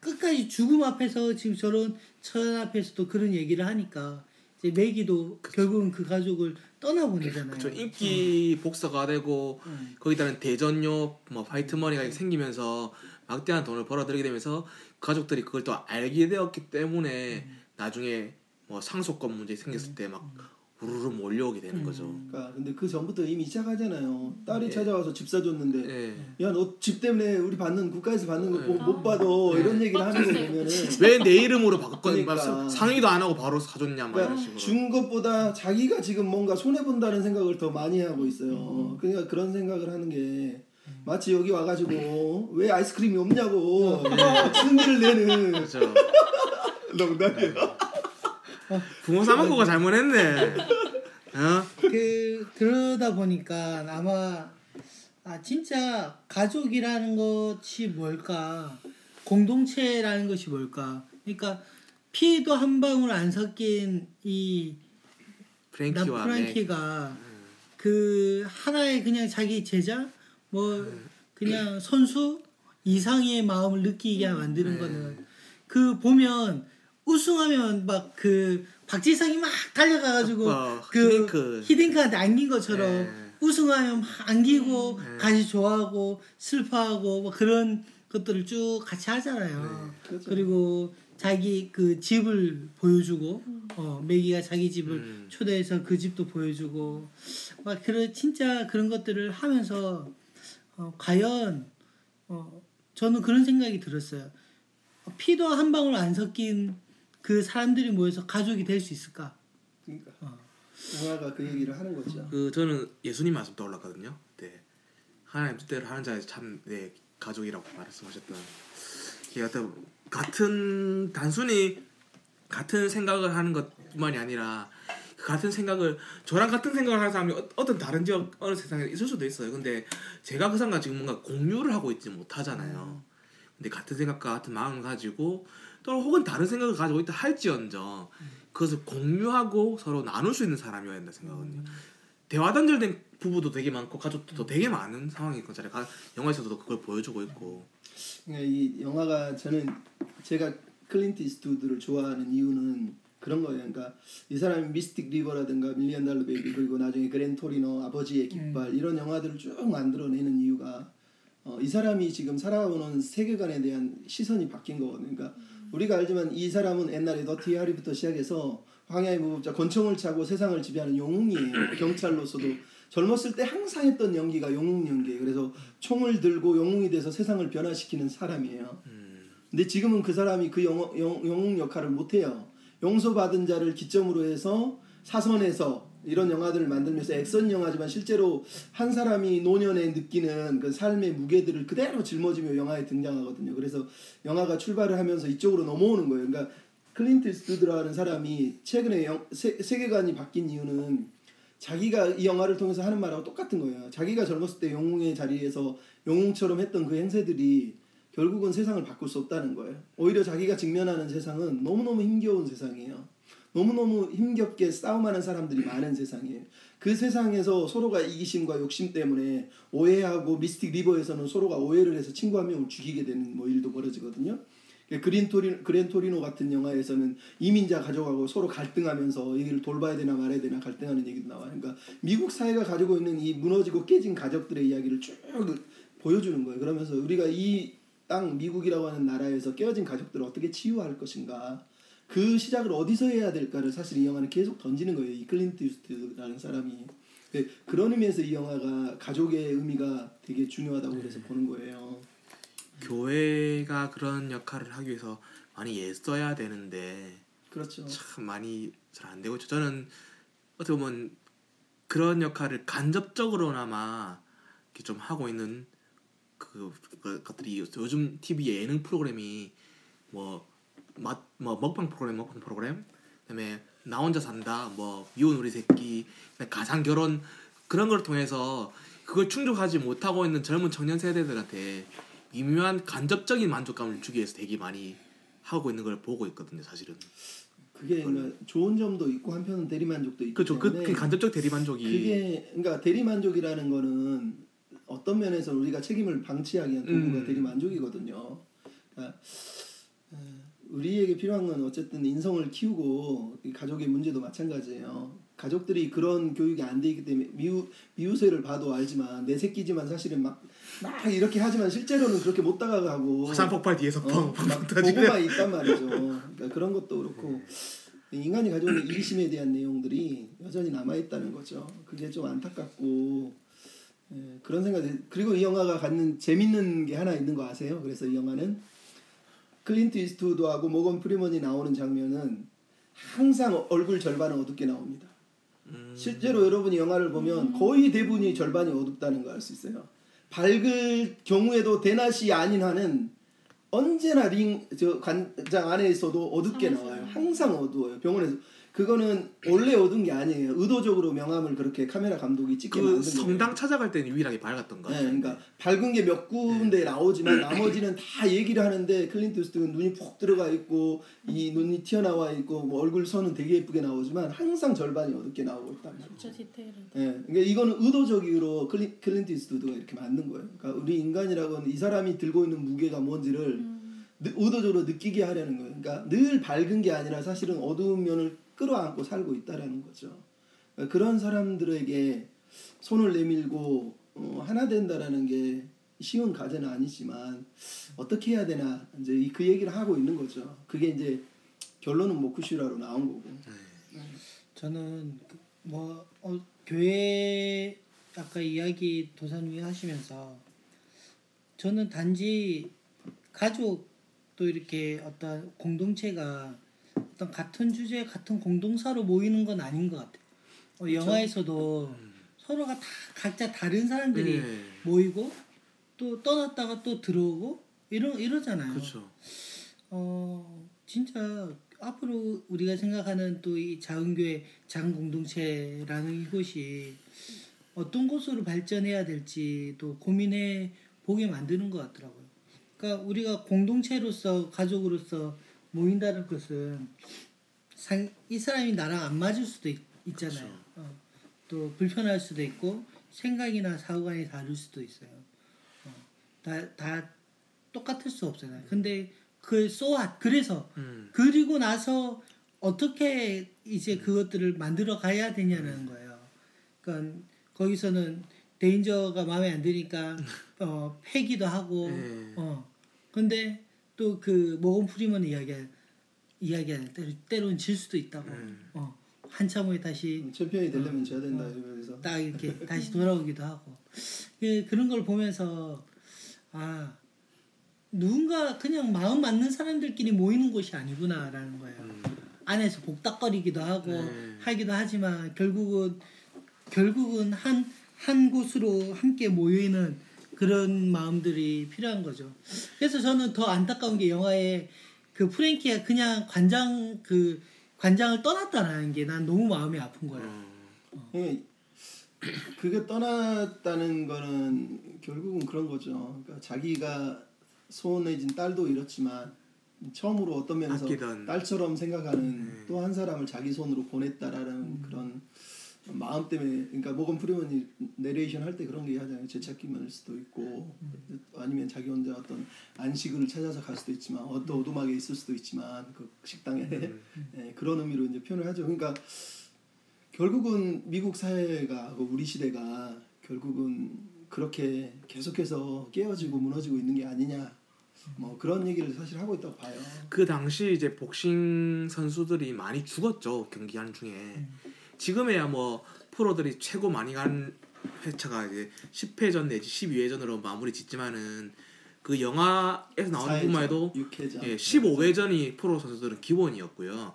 끝까지 죽음 앞에서 지금 저런 처연 앞에서도 그런 얘기를 하니까 이제 매기도 결국은 그 가족을 떠나보내잖아요. 그쵸 인기 복서가 되고 음. 거기다는 대전료 뭐 fight money가 생기면서 막대한 돈을 벌어들이게 되면서 가족들이 그걸 또 알게 되었기 때문에 음. 나중에 뭐 상속권 문제 생겼을 때막 우르르 몰려오게 되는 음. 거죠. 그러니까 근데 그 전부터 이미 시작하잖아요. 딸이 예. 찾아와서 집 사줬는데 예. 야너 집 때문에 우리 받는 국가에서 받는 거못 네. 받아 이런 얘기를 하는 거 어쩔 수 보면은 왜 내 이름으로 바꿨거든 그러니까. 상의도 안 하고 바로 사줬냐 막 그러니까 식으로. 준 것보다 자기가 지금 뭔가 손해 본다는 생각을 더 많이 하고 있어요. 그러니까 그런 생각을 하는 게 마치 여기 와가지고 왜 아이스크림이 없냐고 승리를 내는 그렇죠. 농담이에요. 부모 사먹고가 잘못했네. 어? 그 그러다 보니까 아마 아 진짜 가족이라는 것이 뭘까 공동체라는 것이 뭘까 그러니까 피도 한 방울 안 섞인 이 프랭키와 네. 맥. 프랑키가 그 하나의 그냥 자기 제자 뭐 그냥 선수 이상의 마음을 느끼게 만드는 네. 거는 그 보면 우승하면 막 그 박지성이 막 달려가가지고 어, 그 히딩크. 히딩크한테 안긴 것처럼 네. 우승하면 막 안기고 네. 같이 좋아하고 슬퍼하고 뭐 그런 것들을 쭉 같이 하잖아요. 그렇죠. 그리고 자기 그 집을 보여주고 어 매기가 자기 집을 음. 초대해서 그 집도 보여주고 막 그런 진짜 그런 것들을 하면서 어 과연 어 저는 그런 생각이 들었어요. 피도 한 방울 안 섞인 그 사람들이 모여서 가족이 될 수 있을까? 그러니까 어. 영화가 그 얘기를 하는 거죠. 그 저는 예수님 말씀 떠올랐거든요. 네. 하나님 뜻대로 하는 자에서 참내 가족이라고 말씀하셨던 이게 어떤 같은 단순히 같은 생각을 하는 것만이 아니라 그 같은 생각을 저랑 같은 생각을 하는 사람이 어- 어떤 다른 지역 어느 세상에 있을 수도 있어요. 근데 제가 그 사람과 지금 뭔가 공유를 하고 있지 못하잖아요. 근데 같은 생각과 같은 마음을 가지고 또 혹은 다른 생각을 가지고 있다 할지언정 그것을 공유하고 서로 나눌 수 있는 사람이어야 된다 생각하거든요. 대화 단절된 부부도 되게 많고 가족도 되게 많은 상황인 거잖아요. 가- 영화에서도 그걸 보여주고 있고. 그러니까 이 영화가 저는 제가 클린트 이스트우드를 좋아하는 이유는 그런 거예요. 그러니까 이 사람이 미스틱 리버라든가 밀리언 달러 베이비 그리고 나중에 그랜 토리노 아버지의 깃발 이런 영화들을 쭉 만들어내는 이유가 어, 이 사람이 지금 살아오는 세계관에 대한 시선이 바뀐 거거든요. 그러니까 우리가 알지만 이 사람은 옛날에 더티 하리부터 시작해서 황야의 무법자 권총을 차고 세상을 지배하는 영웅이에요. [clears throat] 경찰로서도 젊었을 때 항상 했던 연기가 영웅 연기예요. 그래서 총을 들고 영웅이 돼서 세상을 변화시키는 사람이에요. 근데 지금은 그 사람이 그 영, 영, 영웅 역할을 못해요. 용서받은 자를 기점으로 해서 사선에서 이런 영화들을 만들면서 액션 영화지만 실제로 한 사람이 노년에 느끼는 그 삶의 무게들을 그대로 짊어지며 영화에 등장하거든요. 그래서 영화가 출발을 하면서 이쪽으로 넘어오는 거예요. 그러니까 클린트 이스트우드라는 사람이 최근에 영, 세, 세계관이 바뀐 이유는 자기가 이 영화를 통해서 하는 말하고 똑같은 거예요. 자기가 젊었을 때 영웅의 자리에서 영웅처럼 했던 그 행세들이 결국은 세상을 바꿀 수 없다는 거예요. 오히려 자기가 직면하는 세상은 너무너무 힘겨운 세상이에요. 너무너무 힘겹게 싸움하는 사람들이 많은 세상이에요. 그 세상에서 서로가 이기심과 욕심 때문에 오해하고 미스틱 리버에서는 서로가 오해를 해서 친구 한 명을 죽이게 되는 뭐 일도 벌어지거든요. 그린 토리 그랜 토리노 같은 영화에서는 이민자 가져가고 서로 갈등하면서 얘기를 돌봐야 되나 말아야 되나 갈등하는 얘기도 나와요. 그러니까 미국 사회가 가지고 있는 이 무너지고 깨진 가족들의 이야기를 쭉 보여주는 거예요. 그러면서 우리가 이 땅 미국이라고 하는 나라에서 깨어진 가족들을 어떻게 치유할 것인가 그 시작을 어디서 해야 될까를 사실 이 영화는 계속 던지는 거예요. 이 클린트 이스트라는 사람이 네, 그런 의미에서 이 영화가 가족의 의미가 되게 중요하다고 그래서 보는 거예요. 교회가 그런 역할을 하기 위해서 많이 애써야 되는데 그렇죠. 참 많이 잘 안 되고 있죠. 저는 어떻게 보면 그런 역할을 간접적으로나마 이렇게 좀 하고 있는 그, 그 것들이 요즘 TV 예능 프로그램이 뭐, 맛, 뭐 먹방 프로그램, 먹방 프로그램, 그다음에 나 혼자 산다, 뭐 미운 우리 새끼, 가상 결혼 그런 걸 통해서 그걸 충족하지 못하고 있는 젊은 청년 세대들한테 미묘한 간접적인 만족감을 주기 위해서 되게 많이 하고 있는 걸 보고 있거든요, 사실은. 그게 그러니까 좋은 점도 있고 한편은 대리만족도 있고 그렇죠. 그, 그 간접적 대리만족이 그게 그러니까 대리만족이라는 거는 어떤 면에서 우리가 책임을 방치하기 위한 도구가 음. 대리만족이거든요. 그러니까 에, 우리에게 필요한 건 어쨌든 인성을 키우고 이 가족의 문제도 마찬가지예요. 가족들이 그런 교육이 안 돼 있기 때문에 미우 미우새를 봐도 알지만 내 새끼지만 사실은 막 막 이렇게 하지만 실제로는 그렇게 못 다가가고 화산 폭발 뒤에서 어, 펑펑 막 터지는 보고가 있단 말이죠. [laughs] 그러니까 그런 것도 그렇고 인간이 가지고 있는 이기심에 대한 내용들이 여전히 남아 있다는 거죠. 그게 좀 안타깝고 예, 그런 생각이 그리고 이 영화가 갖는 재밌는 게 하나 있는 거 아세요? 그래서 이 영화는 클린트 이스트우드하고 모건 프리먼이 나오는 장면은 항상 얼굴 절반은 어둡게 나옵니다. 음. 실제로 여러분이 영화를 보면 거의 대부분이 절반이 어둡다는 걸 알 수 있어요. 밝을 경우에도 대낮이 아닌 한은 언제나 링 저 관장 안에 있어도 어둡게 나와요. 항상 어두워요. 병원에서 그거는 원래 어두운 게 아니에요. 의도적으로 명암을 그렇게 카메라 감독이 찍게 그 만든 성당 거예요. 찾아갈 때는 유일하게 밝았던 거 네, 같아요. 그러니까 밝은 게 몇 군데 나오지만 나머지는 다 얘기를 하는데 클린트 이스트는 눈이 푹 들어가 있고 이 눈이 튀어나와 있고 뭐 얼굴 선은 되게 예쁘게 나오지만 항상 절반이 어둡게 나오고 있단 말이에요. 진짜 디테일하다. 예, 그러니까 이거는 의도적으로 클린, 클린트 이스트우드가 이렇게 만든 거예요. 그러니까 우리 인간이라고는 이 사람이 들고 있는 무게가 뭔지를 느- 의도적으로 느끼게 하려는 거예요. 그러니까 늘 밝은 게 아니라 사실은 어두운 면을 끌어안고 살고 있다라는 거죠. 그러니까 그런 사람들에게 손을 내밀고 어, 하나 된다라는 게 쉬운 과제는 아니지만 어떻게 해야 되나 이제 이- 그 얘기를 하고 있는 거죠. 그게 이제 결론은 모쿠슈라로 나온 거고. 저는 그뭐 어, 교회 아까 이야기 도사님이 하시면서 저는 단지 가족도 이렇게 어떤 공동체가 어떤 같은 주제 같은 공동사로 모이는 건 아닌 것 같아요. 어, 그렇죠. 영화에서도 서로가 다 각자 다른 사람들이 네. 모이고 또 떠났다가 또 들어오고 이러 이러잖아요. 그렇죠. 어 진짜 앞으로 우리가 생각하는 또 이 자은교회 장 공동체라는 이곳이 어떤 곳으로 발전해야 될지도 고민해 보게 만드는 것 같더라고요. 그러니까 우리가 공동체로서 가족으로서 모인다는 것은 상, 이 사람이 나랑 안 맞을 수도 있, 잖아요 어, 또 불편할 수도 있고 생각이나 사고관이 다를 수도 있어요. 어, 다, 다 똑같을 수 없잖아요. 근데 그 소아 그래서 음. 그리고 나서 어떻게 이제 그것들을 만들어 가야 되냐는 거예요. 그러니까 거기서는 데인저가 마음에 안 드니까 어 패기도 하고 네. 어 근데 또또그 모건 프리먼 이야기 이야기하는 때로 때로는 질 수도 있다고. 음. 어 한참 후에 다시 챔피언이 되려면 져야 된다 어. 이러면서 딱 이렇게 다시 돌아오기도 하고 그 그런 걸 보면서 아 누군가 그냥 마음 맞는 사람들끼리 모이는 곳이 아니구나라는 거예요. 안에서 복닥거리기도 하고 네. 하기도 하지만 결국은 결국은 한 한 곳으로 함께 모이는 그런 마음들이 필요한 거죠. 그래서 저는 더 안타까운 게 영화에 그 프랭키가 그냥 관장 그 관장을 떠났다라는 게 난 너무 마음이 아픈 거예요. 예, 그게 떠났다는 거는 결국은 그런 거죠. 그러니까 자기가 소원해진 딸도 이렇지만 처음으로 어떤 면에서 아끼던. 딸처럼 생각하는 네. 또한 사람을 자기 손으로 보냈다라는 그런 마음 때문에 그러니까 모건 프리먼이 내레이션 할 때 그런 게 하잖아요. 재찾기만일 수도 있고 아니면 자기 혼자 어떤 안식을 찾아서 갈 수도 있지만 어떤 오두막에 있을 수도 있지만 그 식당에 [laughs] 예, 그런 의미로 이제 표현을 하죠. 그러니까 결국은 미국 사회가 그 우리 시대가 결국은 그렇게 계속해서 깨어지고 무너지고 있는 게 아니냐 뭐 그런 얘기를 사실 하고 있다고 봐요. 그 당시 이제 복싱 선수들이 많이 죽었죠 경기하는 중에 지금에야 뭐 프로들이 최고 많이 간 회차가 이제 10회전 내지 12회전으로 마무리 짓지만은 그 영화에서 나오는 것만 해도 6회전, 예, 15회전이 프로 선수들은 기본이었고요.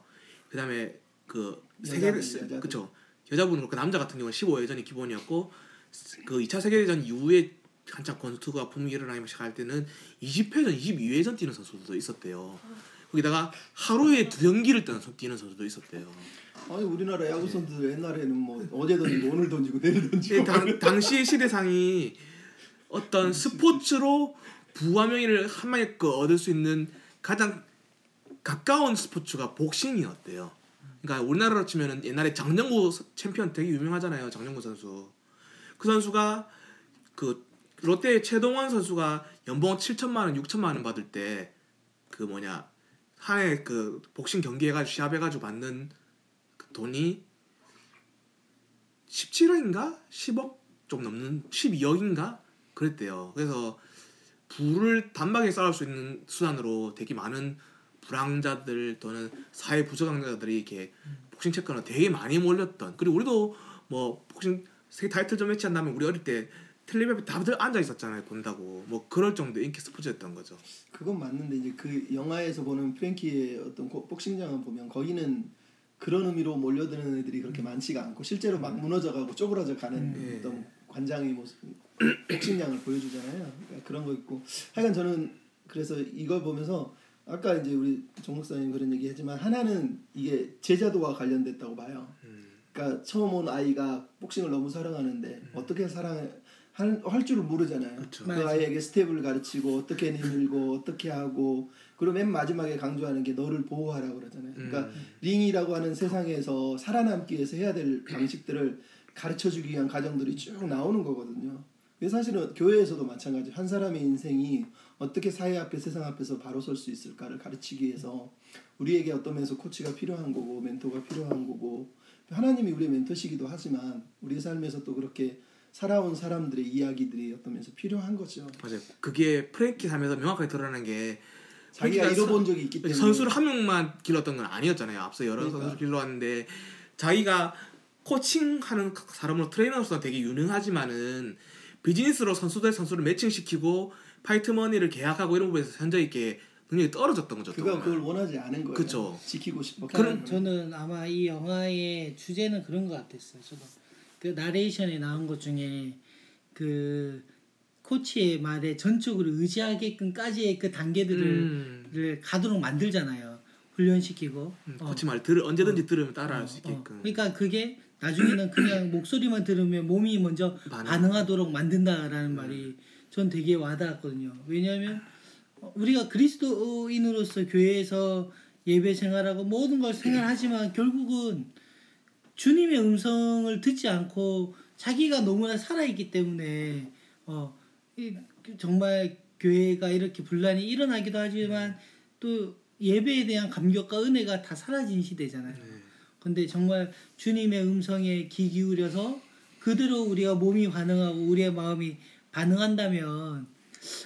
그다음에 그 세계 여자분, 여자분. 그쵸 여자분은 그렇고 남자 같은 경우는 15회전이 기본이었고 그 2차 세계대전 이후에 한창 권투가 붐이 일어나기 시작할 때는 20회전, 22회전 뛰는 선수들도 있었대요. 거기다가 하루에 두 경기를 뛰는, 선- 선수도 있었대요. 아니 우리나라 야구 선수들 옛날에는 뭐 어제 던지고 오늘 던지고 내일 던지고 예, 당, 당시 시대상이 어떤 스포츠로 부와 명예를 한 방에 그 얻을 수 있는 가장 가까운 스포츠가 복싱이었대요. 그러니까 우리나라로 치면은 옛날에 장정구 서- 챔피언 되게 유명하잖아요. 장정구 선수. 그 선수가 그 롯데 최동원 선수가 연봉 7천만 원, 6천만 원 받을 때 그 뭐냐 한 해 그 복싱 경기 해가지고 시합 해가지고 받는 그 돈이 17억인가? 10억 좀 넘는 12억인가? 그랬대요. 그래서 부를 단박에 쌓을 수 있는 수단으로 되게 많은 불황자들 또는 사회 부적응자들이 이렇게 복싱 채권을 되게 많이 몰렸던. 그리고 우리도 뭐 복싱 세계 타이틀전 매치 한다면 우리 어릴 때 텔레비에 다들 앉아 있었잖아요 본다고 뭐 그럴 정도 인기 스포츠였던 거죠. 그건 맞는데 이제 그 영화에서 보는 프랭키의 어떤 고- 복싱장을 보면 거기는 그런 의미로 몰려드는 애들이 그렇게 많지가 않고 실제로 막 무너져가고 쪼그라져 가는 음. 어떤 관장의 모습 복싱장을 보여주잖아요. 그러니까 그런 거 있고 하여간 저는 그래서 이걸 보면서 아까 이제 우리 정 목사님 그런 얘기하지만 하나는 이게 제자도와 관련됐다고 봐요. 음. 그러니까 처음 온 아이가 복싱을 너무 사랑하는데 어떻게 사랑 할 줄을 모르잖아요. 그쵸. 그 맞아. 아이에게 스텝을 가르치고 어떻게 내밀고 어떻게 하고 그리고 맨 마지막에 강조하는 게 너를 보호하라고 그러잖아요. 그러니까 음. 링이라고 하는 세상에서 살아남기 위해서 해야 될 방식들을 가르쳐 주기 위한 과정들이 쭉 나오는 거거든요. 사실은 교회에서도 마찬가지. 한 사람의 인생이 어떻게 사회 앞에 세상 앞에서 바로 설 수 있을까를 가르치기 위해서 우리에게 어떤 면에서 코치가 필요한 거고 멘토가 필요한 거고 하나님이 우리의 멘토시기도 하지만 우리 삶에서 또 그렇게 살아온 사람들의 이야기들이 어떤 면에서 필요한 거죠. 맞아요. 그게 프랭키 삶에서 명확하게 드러나는 게 자기가 잃어본 선- 적이 있기 때문에 선수를 한 명만 길렀던 건 아니었잖아요. 앞서 여러 그러니까. 선수를 길러왔는데 자기가 코칭하는 사람으로 트레이너로서 되게 유능하지만은 비즈니스로 선수들 선수를 매칭시키고 파이트 머니를 계약하고 이런 부분에서 현저히 이렇게 능력이 떨어졌던 거죠. 그가 또. 그걸 원하지 않은 거예요. 그쵸. 지키고 싶어. 그런 저는 아마 이 영화의 주제는 그런 것 같았어요. 저도 그 나레이션에 나온 것 중에 그 코치의 말에 전적으로 의지하게끔까지의 그 단계들을 음. 를 가도록 만들잖아요. 훈련시키고. 음, 어. 코치 말 들, 언제든지 들으면 따라할 수 어, 있게끔. 그러니까 그게 나중에는 그냥 [clears throat] 목소리만 들으면 몸이 먼저 반응. 반응하도록 만든다라는 말이 전 되게 와닿았거든요. 왜냐하면 어, 우리가 그리스도인으로서 교회에서 예배 생활하고 모든 걸 생활하지만 결국은 주님의 음성을 듣지 않고 자기가 너무나 살아있기 때문에 어, 이, 정말 교회가 이렇게 분란이 일어나기도 하지만 또 예배에 대한 감격과 은혜가 다 사라진 시대잖아요. 네. 근데 정말 주님의 음성에 귀 기울여서 그대로 우리가 몸이 반응하고 우리의 마음이 반응한다면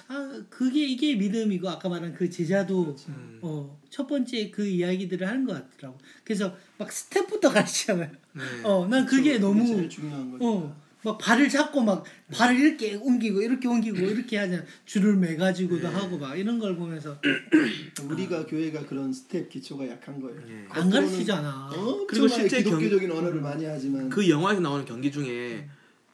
아 그게 이게 믿음이고 아까 말한 그 제자도 음. 어첫 번째 그 이야기들을 하는 것 같더라고. 그래서 막 스텝부터 가르치잖아요. 네. 어난 그게 그게 너무 제일 중요한 거죠. 어. 막 발을 잡고 막 발을 이렇게 옮기고 이렇게 옮기고 이렇게 하냐 줄을 매 가지고도 네. 하고 막 이런 걸 보면서 [clears throat] 우리가 교회가 그런 스텝 기초가 약한 거예요. 네. 안 가르치잖아. 그리고 실제 실제 경- 기독교적인 언어를 많이 하지만 그 영화에서 나오는 경기 중에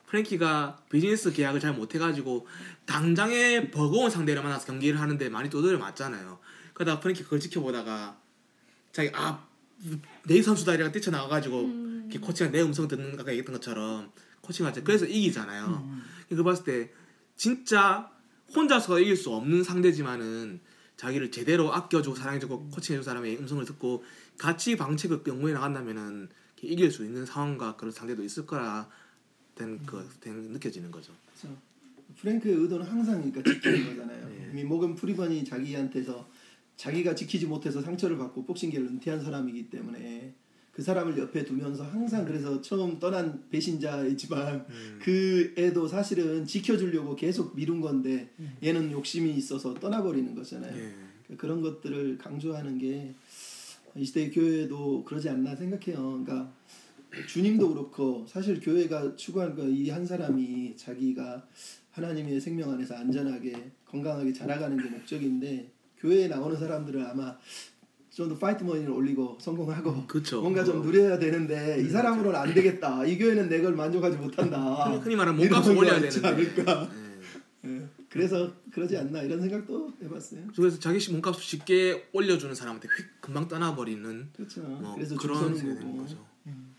프랭키가 비즈니스 계약을 잘 못해가지고 당장에 버거운 상대를 만나서 경기를 하는데 많이 두드려 맞잖아요. 그러다가 프랭키 그걸 지켜보다가 자기 아 내 선수다 이래가 뛰쳐나가가지고 이렇게 코치가 내 음성 듣는 아까 얘기했던 것처럼 코치가 이제 그래서 이기잖아요. 그거 봤을 때 진짜 혼자서 이길 수 없는 상대지만은 자기를 제대로 아껴주고 사랑해주고 코칭해준 사람의 음성을 듣고 같이 방책을 연구해 나간다면은 이렇게 이길 수 있는 상황과 그런 상대도 있을 거라 된, 그, 된 느껴지는 거죠. 그렇죠. 프랭크의 의도는 항상 그러니까 지키는 거잖아요. 네. 이미 모건 프리번이 자기한테서 자기가 지키지 못해서 상처를 받고 복싱계를 은퇴한 사람이기 때문에 그 사람을 옆에 두면서 항상 그래서 처음 떠난 배신자이지만 음. 그 애도 사실은 지켜주려고 계속 미룬 건데 얘는 욕심이 있어서 떠나버리는 거잖아요. 예. 그러니까 그런 것들을 강조하는 게 이 시대의 교회도 그러지 않나 생각해요. 그러니까 주님도 그렇고 사실 교회가 추구하는 거 이 한 사람이 자기가 하나님의 생명 안에서 안전하게 건강하게 자라가는 게 목적인데 교회에 나오는 사람들은 아마 좀 더 파이트 머니를 올리고 성공하고 그쵸. 뭔가 좀 누려야 되는데 이 사람으로는 안 되겠다. 이 교회는 내 걸 만족하지 못한다. [laughs] 흔히 말하는 몸값을 이런 올려야 거 되는데. 않을까. 예. 예. 그래서 그러지 않나 이런 생각도 해봤어요. 그래서 자기 몸값을 쉽게 올려주는 사람한테 휙 금방 떠나버리는 그렇죠. 뭐 그래서 줄 그런 세대가 되는. 거죠.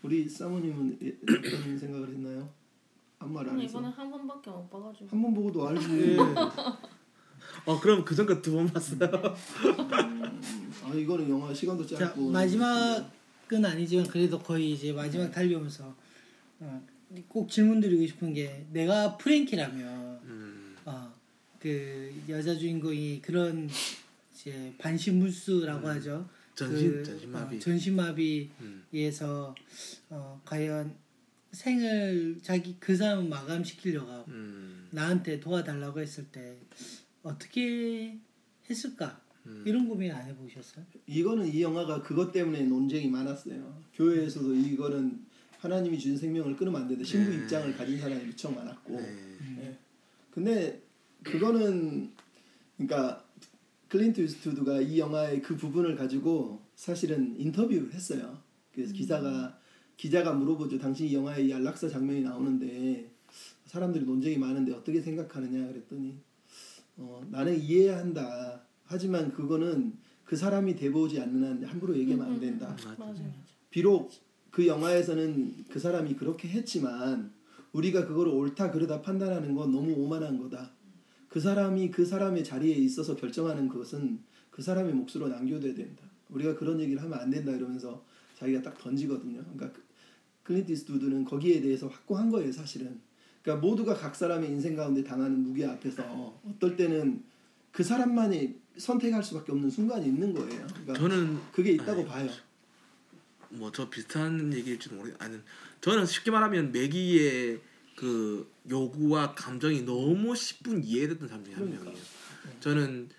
우리 사모님은 예- 어떤 [coughs] 생각을 했나요? 아무 말안 저는 해서 이번에 한 번밖에 못 봐가지고 한 번 보고도 알지. 예. 어 그럼 그전 거두번 봤어요. 아 이거는 영화 시간도 자 짧고 마지막은 아니지만 그래도 거의 이제 마지막 달려오면서 어, 꼭 질문드리고 싶은 게 내가 프랭키라면 음. 어, 그 여자 주인공이 그런 이제 반신불수라고 하죠. 음. 전신 그, 전신마비. 어, 전신마비에서 음. 어, 과연 생을 자기 그 사람을 마감시키려고 하고 음. 나한테 도와달라고 했을 때 어떻게 했을까 음. 이런 고민 안 해보셨어요? 이거는 이 영화가 그것 때문에 논쟁이 많았어요. 교회에서도 이거는 하나님이 주신 생명을 끊으면 안 된다. 신부 네. 입장을 가진 사람이 무척 많았고. 네. 예. 근데 그거는 그러니까 클린트 이스트우드가 이 영화의 그 부분을 가지고 사실은 인터뷰를 했어요. 그래서 기사가 기자가 물어보죠. 당신 이 영화에 이 안락사 장면이 나오는데 사람들이 논쟁이 많은데 어떻게 생각하느냐 그랬더니 어, 나는 이해해야 한다. 하지만 그거는 그 사람이 돼보지 않는 한 함부로 얘기하면 안 된다. 맞아. 맞아 맞아 비록 그 영화에서는 그 사람이 그렇게 했지만 우리가 그거를 옳다 그르다 판단하는 건 너무 오만한 거다. 그 사람이 그 사람의 자리에 있어서 결정하는 것은 그 사람의 몫으로 남겨둬야 된다. 우리가 그런 얘기를 하면 안 된다 이러면서 자기가 딱 던지거든요. 그러니까 그- 클린트 이스트우드는 거기에 대해서 확고한 거예요, 사실은. 그러니까 모두가 각 사람의 인생 가운데 당하는 무게 앞에서 어떨 때는 그 사람만이 선택할 수밖에 없는 순간이 있는 거예요. 그러니까 저는 그게 있다고 봐요. 뭐 저 비슷한 얘기일지도 모르 아니 저는 쉽게 말하면 매기의 그 요구와 감정이 너무 10분 이해됐던 사람 중에 한 그러니까. 명이에요. 저는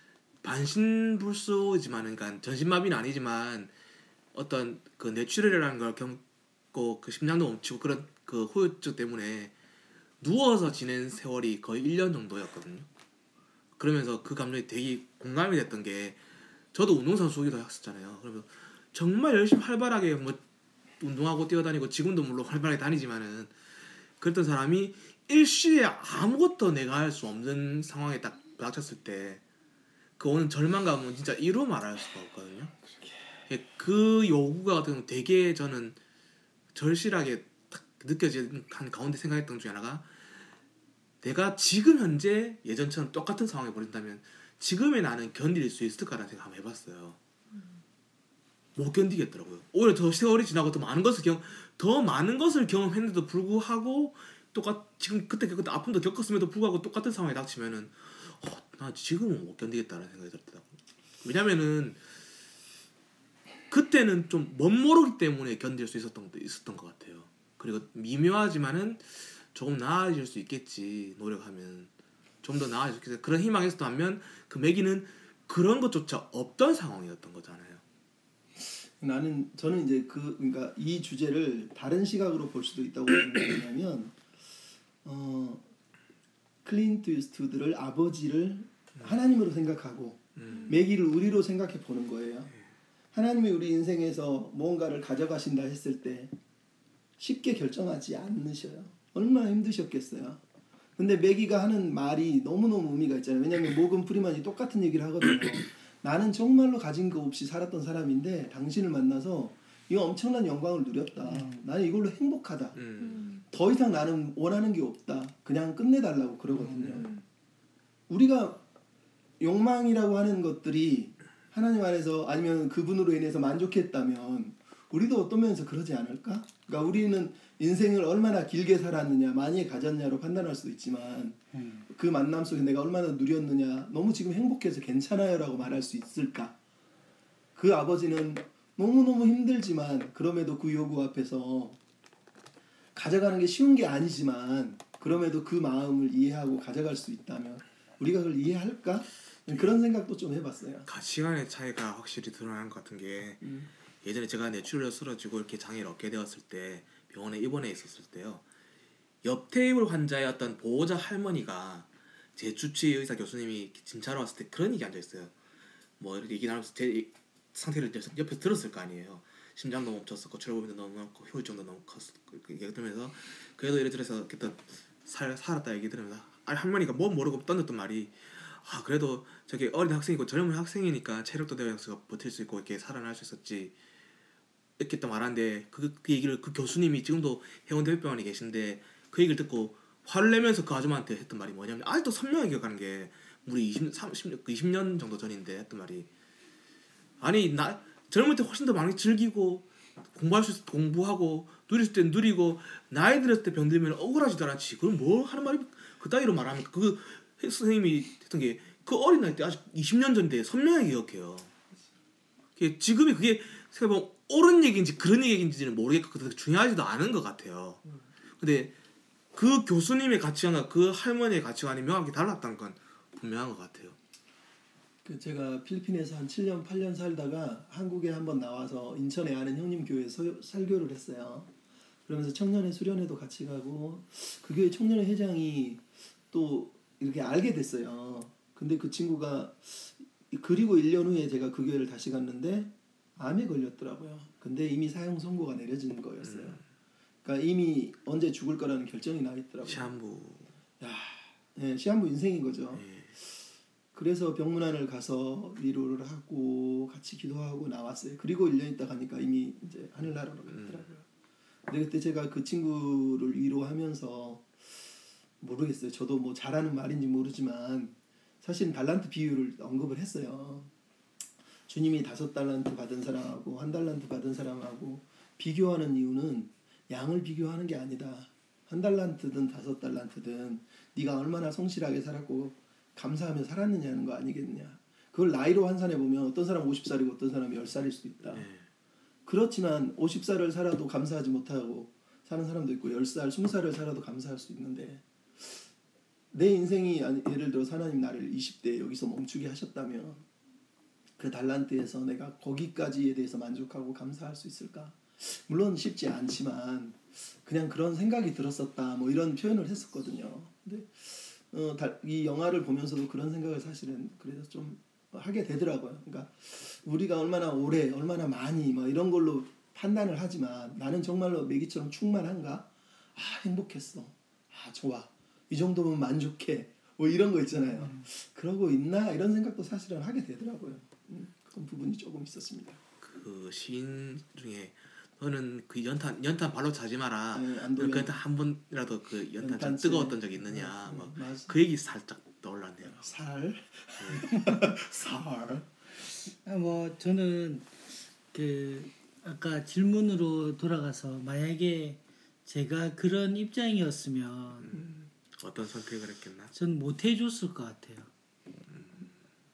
반신불수지만 그러니까 전신마비는 아니지만 어떤 그 뇌출혈이라는 걸 겪고 그 심장도 멈추고 그런 그 후유증 때문에 누워서 지낸 세월이 거의 1년 정도였거든요. 그러면서 그 감정이 되게 공감이 됐던 게 저도 운동선수기도 했었잖아요. 그러면 정말 열심히 활발하게 뭐 운동하고 뛰어다니고 지금도 물론 [laughs] 활발하게 다니지만은 그랬던 사람이 일시에 아무것도 내가 할 수 없는 상황에 딱 부닥쳤을 때 그 오는 절망감은 진짜 이루 말할 수가 없거든요. 예, 그 요구가 보면 되게 저는 절실하게 딱 느껴지는 한 가운데 생각했던 중 하나가 내가 지금 현재 예전처럼 똑같은 상황에 버린다면 지금의 나는 견딜 수 있을까라는 생각 한번 해봤어요. 못 견디겠더라고요. 오히려 더 세월이 지나고 더 많은 것을 경, 더 많은 것을 경험했는데도 불구하고 똑같 지금 그때 그때 아픔도 겪었음에도 불구하고 똑같은 상황에 닥치면은 어, 나 지금은 못 견디겠다는 생각이 들더라고. 왜냐면은 그때는 좀 멋모르기 때문에 견딜 수 있었던 것도 있었던 것 같아요. 그리고 미묘하지만은 조금 나아질 수 있겠지 노력하면 좀 더 나아졌겠어요. 그런 희망에서 반면 그 매기는 그런 것조차 없던 상황이었던 거잖아요. 나는 저는 이제 그 그러니까 이 주제를 다른 시각으로 볼 수도 있다고 보는 게 뭐냐면 어 클린트 이스트우드를 아버지를 하나님으로 생각하고 음. 매기를 우리로 생각해 보는 거예요. 하나님이 우리 인생에서 무언가를 가져가신다 했을 때 쉽게 결정하지 않으셔요. 얼마나 힘드셨겠어요. 근데 매기가 하는 말이 너무너무 의미가 있잖아요. 왜냐하면 모건 프리만이 똑같은 얘기를 하거든요. 나는 정말로 가진 거 없이 살았던 사람인데 당신을 만나서 이 엄청난 영광을 누렸다. 나는 이걸로 행복하다. 음. 더 이상 나는 원하는 게 없다. 그냥 끝내달라고 그러거든요. 우리가 욕망이라고 하는 것들이 하나님 안에서 아니면 그분으로 인해서 만족했다면 우리도 어떤 면에서 그러지 않을까? 그러니까 우리는 인생을 얼마나 길게 살았느냐, 많이 가졌냐로 판단할 수도 있지만 음. 그 만남 속에 내가 얼마나 누렸느냐, 너무 지금 행복해서 괜찮아요라고 말할 수 있을까? 그 아버지는 너무너무 힘들지만 그럼에도 그 요구 앞에서 가져가는 게 쉬운 게 아니지만 그럼에도 그 마음을 이해하고 가져갈 수 있다면 우리가 그걸 이해할까? 그런 생각도 좀 해봤어요. 가치관의 차이가 확실히 드러나는 것 같은 게 음. 예전에 제가 뇌출혈 쓰러지고 이렇게 장애를 얻게 되었을 때 병원에 입원해 있었을 때요. 옆 테이블 환자였던 보호자 할머니가 제 주치 의사 교수님이 진찰하러 왔을 때 그런 얘기 앉아 있어요. 뭐 이렇게 얘기 나누면서 제 상태를 옆에 들었을 거 아니에요. 심장도 멈췄었고 출혈범위도 너무 많고 효율정도 너무 컸고 얘기 들으면서 그래도 이래 저래서 이렇게 또 살, 살았다 얘기 들으면서 아니 할머니가 뭐 모르고 던졌던 말이 아 그래도 저기 어린 학생이고 젊은 학생이니까 체력도 되어서 버틸 수 있고 이렇게 살아날 수 있었지 또 말하는데 그, 그 얘기를 그 교수님이 지금도 해운대병원에 계신데 그 얘기를 듣고 화를 내면서 그 아줌마한테 했던 말이 뭐냐면 아직도 선명하게 기억하는 게 우리 20, 30, 20년 정도 전인데 했던 말이 아니 나 젊을 때 훨씬 더 많이 즐기고 공부할 수때 공부하고 누릴 때 누리고 나이 들었을 때 병들면 억울하지도 않지. 그럼 뭐 하는 말이 그 따위로 말하면 그 선생님이 했던 게 그 어린 나이 때 아직 20년 전인데 선명하게 기억해요. 지금이 그게 생각해보면 옳은 얘기인지 그런 얘기인지는 모르겠고 그렇게 중요하지도 않은 것 같아요 근데 그 교수님의 가치관과 그 할머니의 가치관이 명확히 달랐다는 건 분명한 것 같아요 그 제가 필리핀에서 한 7년 8년 살다가 한국에 한번 나와서 인천에 아는 형님 교회에서 설교를 했어요. 그러면서 청년회 수련회도 같이 가고 그 교회 청년회 회장이 또 이렇게 알게 됐어요. 근데 그 친구가 그리고 1년 후에 제가 그 교회를 다시 갔는데 암에 걸렸더라고요. 근데 이미 사형 선고가 내려진 거였어요. 그러니까 이미 언제 죽을 거라는 결정이 나 있더라고요. 시한부 야, 예, 시한부 인생인 거죠. 예. 그래서 병문안을 가서 위로를 하고 같이 기도하고 나왔어요. 그리고 1년 있다 가니까 이미 이제 하늘나라로 갔더라고요. 근데 그때 제가 그 친구를 위로하면서 모르겠어요. 저도 뭐 잘하는 말인지 모르지만 사실은 달란트 비유를 언급을 했어요. 주님이 다섯 달란트 받은 사람하고 한 달란트 받은 사람하고 비교하는 이유는 양을 비교하는 게 아니다. 한 달란트든 다섯 달란트든 네가 얼마나 성실하게 살았고 감사하며 살았느냐는 거 아니겠느냐. 그걸 나이로 환산해 보면 어떤 사람 50살이고 어떤 사람이 10살일 수도 있다. 예. 그렇지만 50살을 살아도 감사하지 못하고 사는 사람도 있고 10살, 20살을 살아도 감사할 수 있는데 내 인생이 예를 들어 하나님 나를 20대 여기서 멈추게 하셨다면 그 달란트에서 내가 거기까지에 대해서 만족하고 감사할 수 있을까? 물론 쉽지 않지만 그냥 그런 생각이 들었었다 뭐 이런 표현을 했었거든요. 근데 어, 달- 이 영화를 보면서도 그런 생각을 사실은 그래서 좀 하게 되더라고요. 그러니까 우리가 얼마나 오래, 얼마나 많이 뭐 이런 걸로 판단을 하지만 나는 정말로 매기처럼 충만한가? 아 행복했어. 아 좋아. 이 정도면 만족해. 뭐 이런 거 있잖아요. 그러고 있나 이런 생각도 사실은 하게 되더라고요. 음, 그런 부분이 조금 있었습니다. 그 시인 중에 너는 그 연탄 연탄 발로 차지 마라. 네. 그 연탄 한 번이라도 그 연탄 좀 연탄재. 뜨거웠던 적이 있느냐. 음, 뭐 맞아. 그 얘기 살짝 떠올랐네요. 살, [laughs] 살. 아, 뭐 저는 그 아까 질문으로 돌아가서 만약에 제가 그런 입장이었으면 어떤 선택을 했겠나? 전 못 해줬을 것 같아요.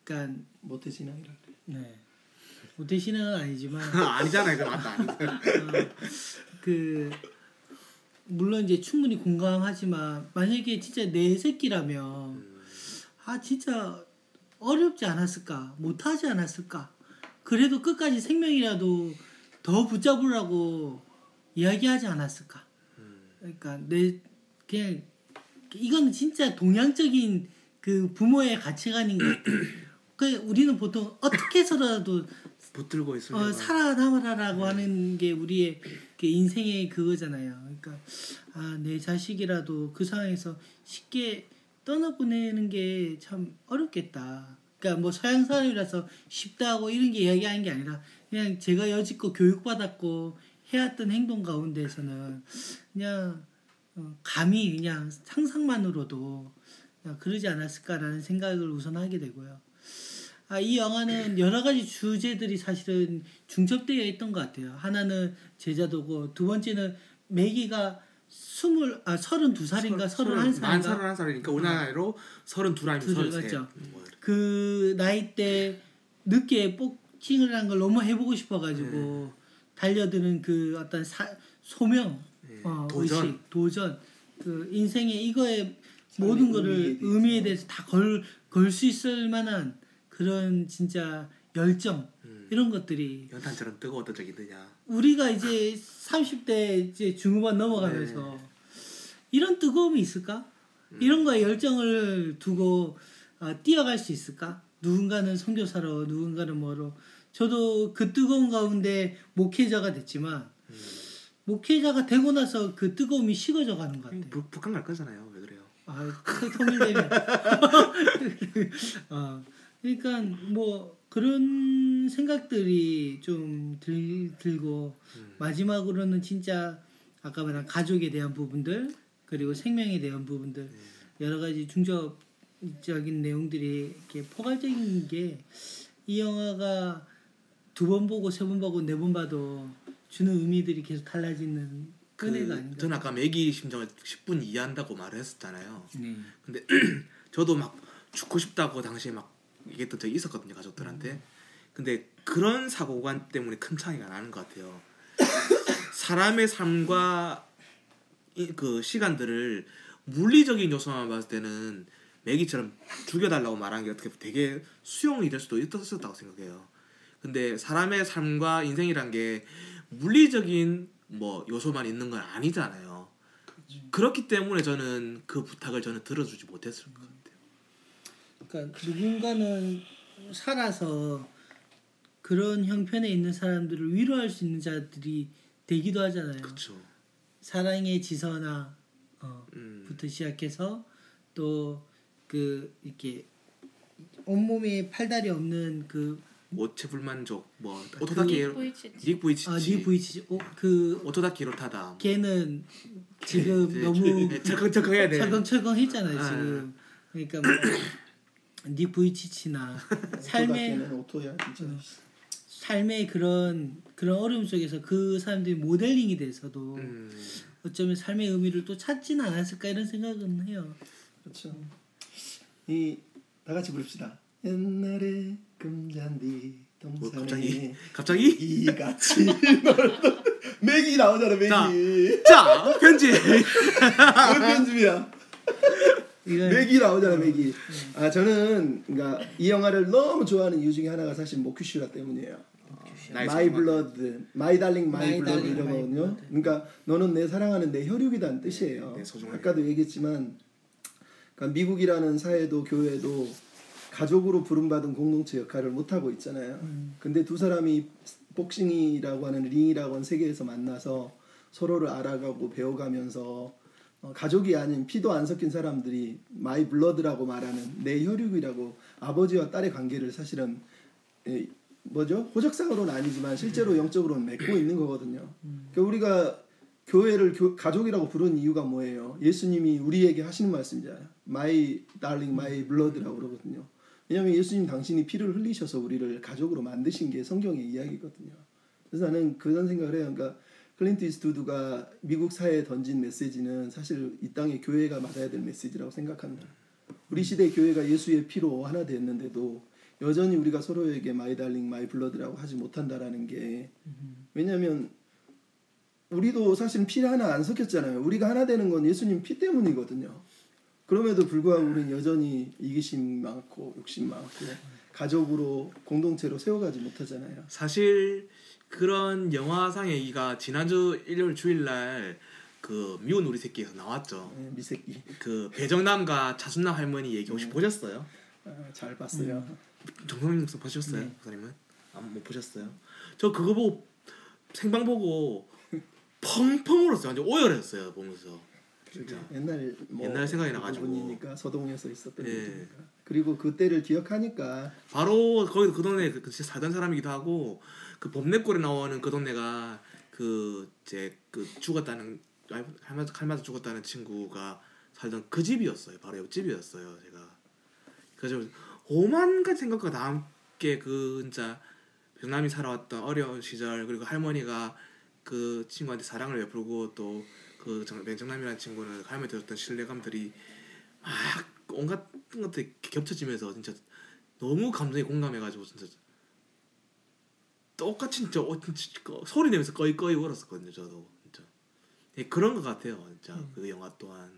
그러니까 모태 신앙이라. 네 못해 신앙은 아니지만 [laughs] 아니잖아요. 그 맞다. 아니잖아요. 그 물론 이제 충분히 공감하지만 만약에 진짜 내 새끼라면 아 진짜 어렵지 않았을까 못하지 않았을까 그래도 끝까지 생명이라도 더 붙잡으라고 이야기하지 않았을까 그러니까 내 그냥 이거는 진짜 동양적인 그 부모의 가치관인 것 같아요. 그 우리는 보통 어떻게 해서라도 붙들고 있으면 어, 살아남으라라고 하는 게 우리의 그 인생의 그거잖아요. 그러니까 아, 내 자식이라도 그 상황에서 쉽게 떠나보내는 게 참 어렵겠다. 그러니까 뭐 서양 사람이라서 쉽다고 이런 게 이야기하는 게 아니라 그냥 제가 여지껏 교육받았고 해왔던 행동 가운데서는 그냥 어, 감히 그냥 상상만으로도 그냥 그러지 않았을까라는 생각을 우선 하게 되고요. 아, 이 영화는 여러 가지 주제들이 사실은 중첩되어 있던 것 같아요. 하나는 제자도고 두 번째는 매기가 스물 아 서른 두 살인가 서른 한만 살인가 서른 한 살이니까 우리 나이로 서른 둘 아니면 둘 서른 셋. 맞죠. 뭐 이렇게. 그 나이 때 늦게 복싱을 한 걸 너무 해보고 싶어가지고 네. 달려드는 그 어떤 사, 소명, 네. 어, 도전. 의식, 도전, 그 인생의 이거에 모든 거를 의미에 대해서. 의미에 대해서 다 걸 걸 수 있을 만한 그런 진짜 열정 음. 이런 것들이 연탄처럼 뜨거웠던 적이 있느냐. 우리가 이제 30대 이제 중후반 넘어가면서 네. 이런 뜨거움이 있을까? 음. 이런 거에 열정을 두고 어, 뛰어갈 수 있을까? 누군가는 선교사로, 누군가는 뭐로. 저도 그 뜨거운 가운데 목회자가 됐지만 음. 목회자가 되고 나서 그 뜨거움이 식어져 가는 것 같아요. 북, 북한 갈 거잖아요. 왜 그래요? 아, 통일되면. [laughs] [laughs] 어, 그러니까 뭐 그런 생각들이 좀 들, 들고 음. 마지막으로는 진짜 아까 말한 가족에 대한 부분들 그리고 생명에 대한 부분들 네. 여러 가지 중적인 내용들이 이렇게 포괄적인 게 이 영화가 두 번 보고 세 번 보고 네 번 봐도 주는 의미들이 계속 달라지는 그, 끈해가 아닌가. 저는 아까 매기 심정을 10분 이해한다고 말을 했었잖아요. 네. 근데 [clears throat] 저도 막 죽고 싶다고 당시에 막 얘기했던 적이 있었거든요 가족들한테. 근데 그런 사고관 때문에 큰 차이가 나는 것 같아요. [coughs] 사람의 삶과 이, 그 시간들을 물리적인 요소만 봤을 때는 매기처럼 죽여달라고 말하는 게 어떻게 되게 수용이 될 수도 있었다고 생각해요. 근데 사람의 삶과 인생이란 게 물리적인 뭐 요소만 있는 건 아니잖아요. 그렇기 때문에 저는 그 부탁을 저는 들어주지 못했을 것 같아요. 그러니까 누군가는 살아서 그런 형편에 있는 사람들을 위로할 수 있는 자들이 되기도 하잖아요. 그렇죠. 사랑해 지선아 어, 음. 부터 시작해서 또 그 이렇게 온몸에 팔다리 없는 그 오체 불만족 뭐그 오토다키 보이치치. 닉 부이치치 아, 닉 부이치치 어, 그 오토다키 로타다 뭐. 걔는 [laughs] 지금 이제 너무 철컹 철컹 해야 돼. 철컹철컹 했잖아요 아. 지금 그러니까 뭐 니 보이치치나 [laughs] 삶의 오토다케는 오토야 진짜. 삶의 그런 그런 어려움 속에서 그 사람들이 모델링이 돼서도 음. 어쩌면 삶의 의미를 또 찾지는 않았을까 이런 생각은 해요. 그렇죠. 이 다 같이 부릅시다. 옛날에 금잔디 뭐 동산에 갑자기 갑자기 [laughs] 이같이 놀던 매기 나오잖아 자. 매기. 자 편지 왜 편집이야? 이건 매기 나오잖아 매기. 아 저는 그러니까 이 영화를 너무 좋아하는 이유 중에 하나가 사실 Mo Cuishle 때문이에요. my blood, my darling my blood 이런 거거든요. blood. 그러니까 너는 내 사랑하는 내 혈육이라는 뜻이에요. 네, 소중하게. 아까도 얘기했지만 그러니까 미국이라는 사회도 교회도 가족으로 부름받은 공동체 역할을 못 하고 있잖아요. 근데 두 사람이 복싱이라고 하는 링이라고 하는 세계에서 만나서 서로를 알아가고 배워가면서 어, 가족이 아닌 피도 안 섞인 사람들이 my blood라고 말하는 내 혈육이라고 아버지와 딸의 관계를 사실은 에, 뭐죠 호적상으로는 아니지만 실제로 영적으로는 맺고 있는 거거든요. 그러니까 우리가 교회를 교- 가족이라고 부르는 이유가 뭐예요? 예수님이 우리에게 하시는 말씀이잖아요. My darling, my blood라고 그러거든요. 왜냐하면 예수님 당신이 피를 흘리셔서 우리를 가족으로 만드신 게 성경의 이야기거든요. 그래서 나는 그런 생각을 해요. 그러니까 클린트 이스트우드가 미국 사회에 던진 메시지는 사실 이 땅의 교회가 맞아야 될 메시지라고 생각한다. 우리 시대 교회가 예수의 피로 하나 됐는데도 여전히 우리가 서로에게 my darling my blood라고 하지 못한다라는 게 왜냐하면 우리도 사실 피 하나 안 섞였잖아요. 우리가 하나 되는 건 예수님 피 때문이거든요. 그럼에도 불구하고 우리는 여전히 이기심 많고 욕심 많고 가족으로 공동체로 세워가지 못하잖아요. 사실 그런 영화상의 얘기가 지난주 일요일 주일날 그 미운 우리 새끼에서 나왔죠. 예, 미새끼 그 배정남과 차순남 할머니 얘기 음. 혹시 보셨어요? 아, 잘 봤어요. 정성민 목사 보셨어요? 네. 목사님은? 안못 보셨어요? 저 그거 보고 생방 보고 [laughs] 펑펑 울었어요. 완전 오열했어요 보면서. 진짜. 옛날 뭐 옛날 생각이 나가지고. 부분이니까 서동에서 있었던 예. 일이니까 그리고 그때를 기억하니까 바로 거기 그 동네 그 진짜 살던 사람이기도 하고 그 범내골에 나오는 그 동네가 그 이제 그 죽었다는 할마다 할마다 죽었다는 친구가 살던 그 집이었어요. 바로 옆집이었어요. 제가 그래서 오만 가지 생각과 다 함께 그 진짜 병남이 살아왔던 어려운 시절 그리고 할머니가 그 친구한테 사랑을 베풀고 또그 맹정남이라는 친구는 할머니 들었던 신뢰감들이 막 온갖 것들이 겹쳐지면서 진짜 너무 감정에 공감해가지고 진짜 똑같이 진짜 어, 진짜 거- 소리 내면서 꺼이 꺼이 울었었거든요 저도 진짜 예, 그런 것 같아요 진짜 그 영화 또한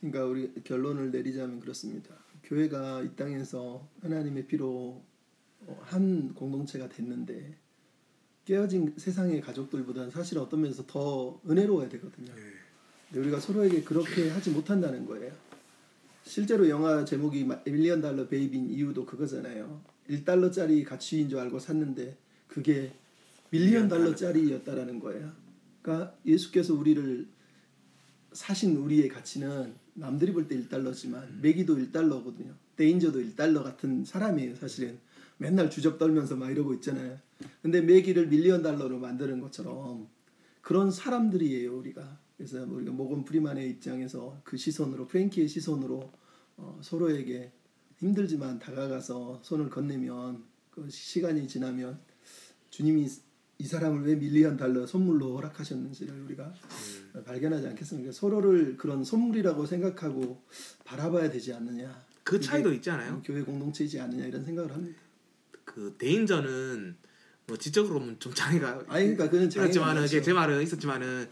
그러니까 우리 결론을 내리자면 그렇습니다. 교회가 이 땅에서 하나님의 피로 어, 한 공동체가 됐는데 깨어진 세상의 가족들보다는 사실 어떤 면에서 더 은혜로워야 되거든요. 예. 근데 우리가 서로에게 그렇게 하지 못한다는 거예요. 실제로 영화 제목이 마- Million Dollar Baby인 이유도 그거잖아요. 1달러짜리 가치인 줄 알고 샀는데 그게 million million dollar. 달러짜리였다라는 거예요. 그러니까 예수께서 우리를 사신 우리의 가치는 남들이 볼 때 1달러지만 매기도 1달러거든요. 데인저도 1달러 같은 사람이에요, 사실은. 맨날 주접 떨면서 막 이러고 있잖아요. 근데 매기를 밀리언 달러로 만드는 것처럼 그런 사람들이에요, 우리가. 그래서 우리가 모건 프리만의 입장에서 그 시선으로 프랭키의 시선으로 어, 서로에게 힘들지만 다가가서 손을 건네면 그 시간이 지나면 주님이 이 사람을 왜 밀리언 달러 선물로 허락하셨는지를 우리가 발견하지 않겠습니까? 서로를 그런 선물이라고 생각하고 바라봐야 되지 않느냐. 그 차이도 있지 않아요? 교회 공동체이지 않느냐 이런 생각을 합니다. 그 대인전은 뭐 지적으로 보면 좀 장애가 아니 그러니까 그는 있었지만은. 이게 제 말은 있었지만은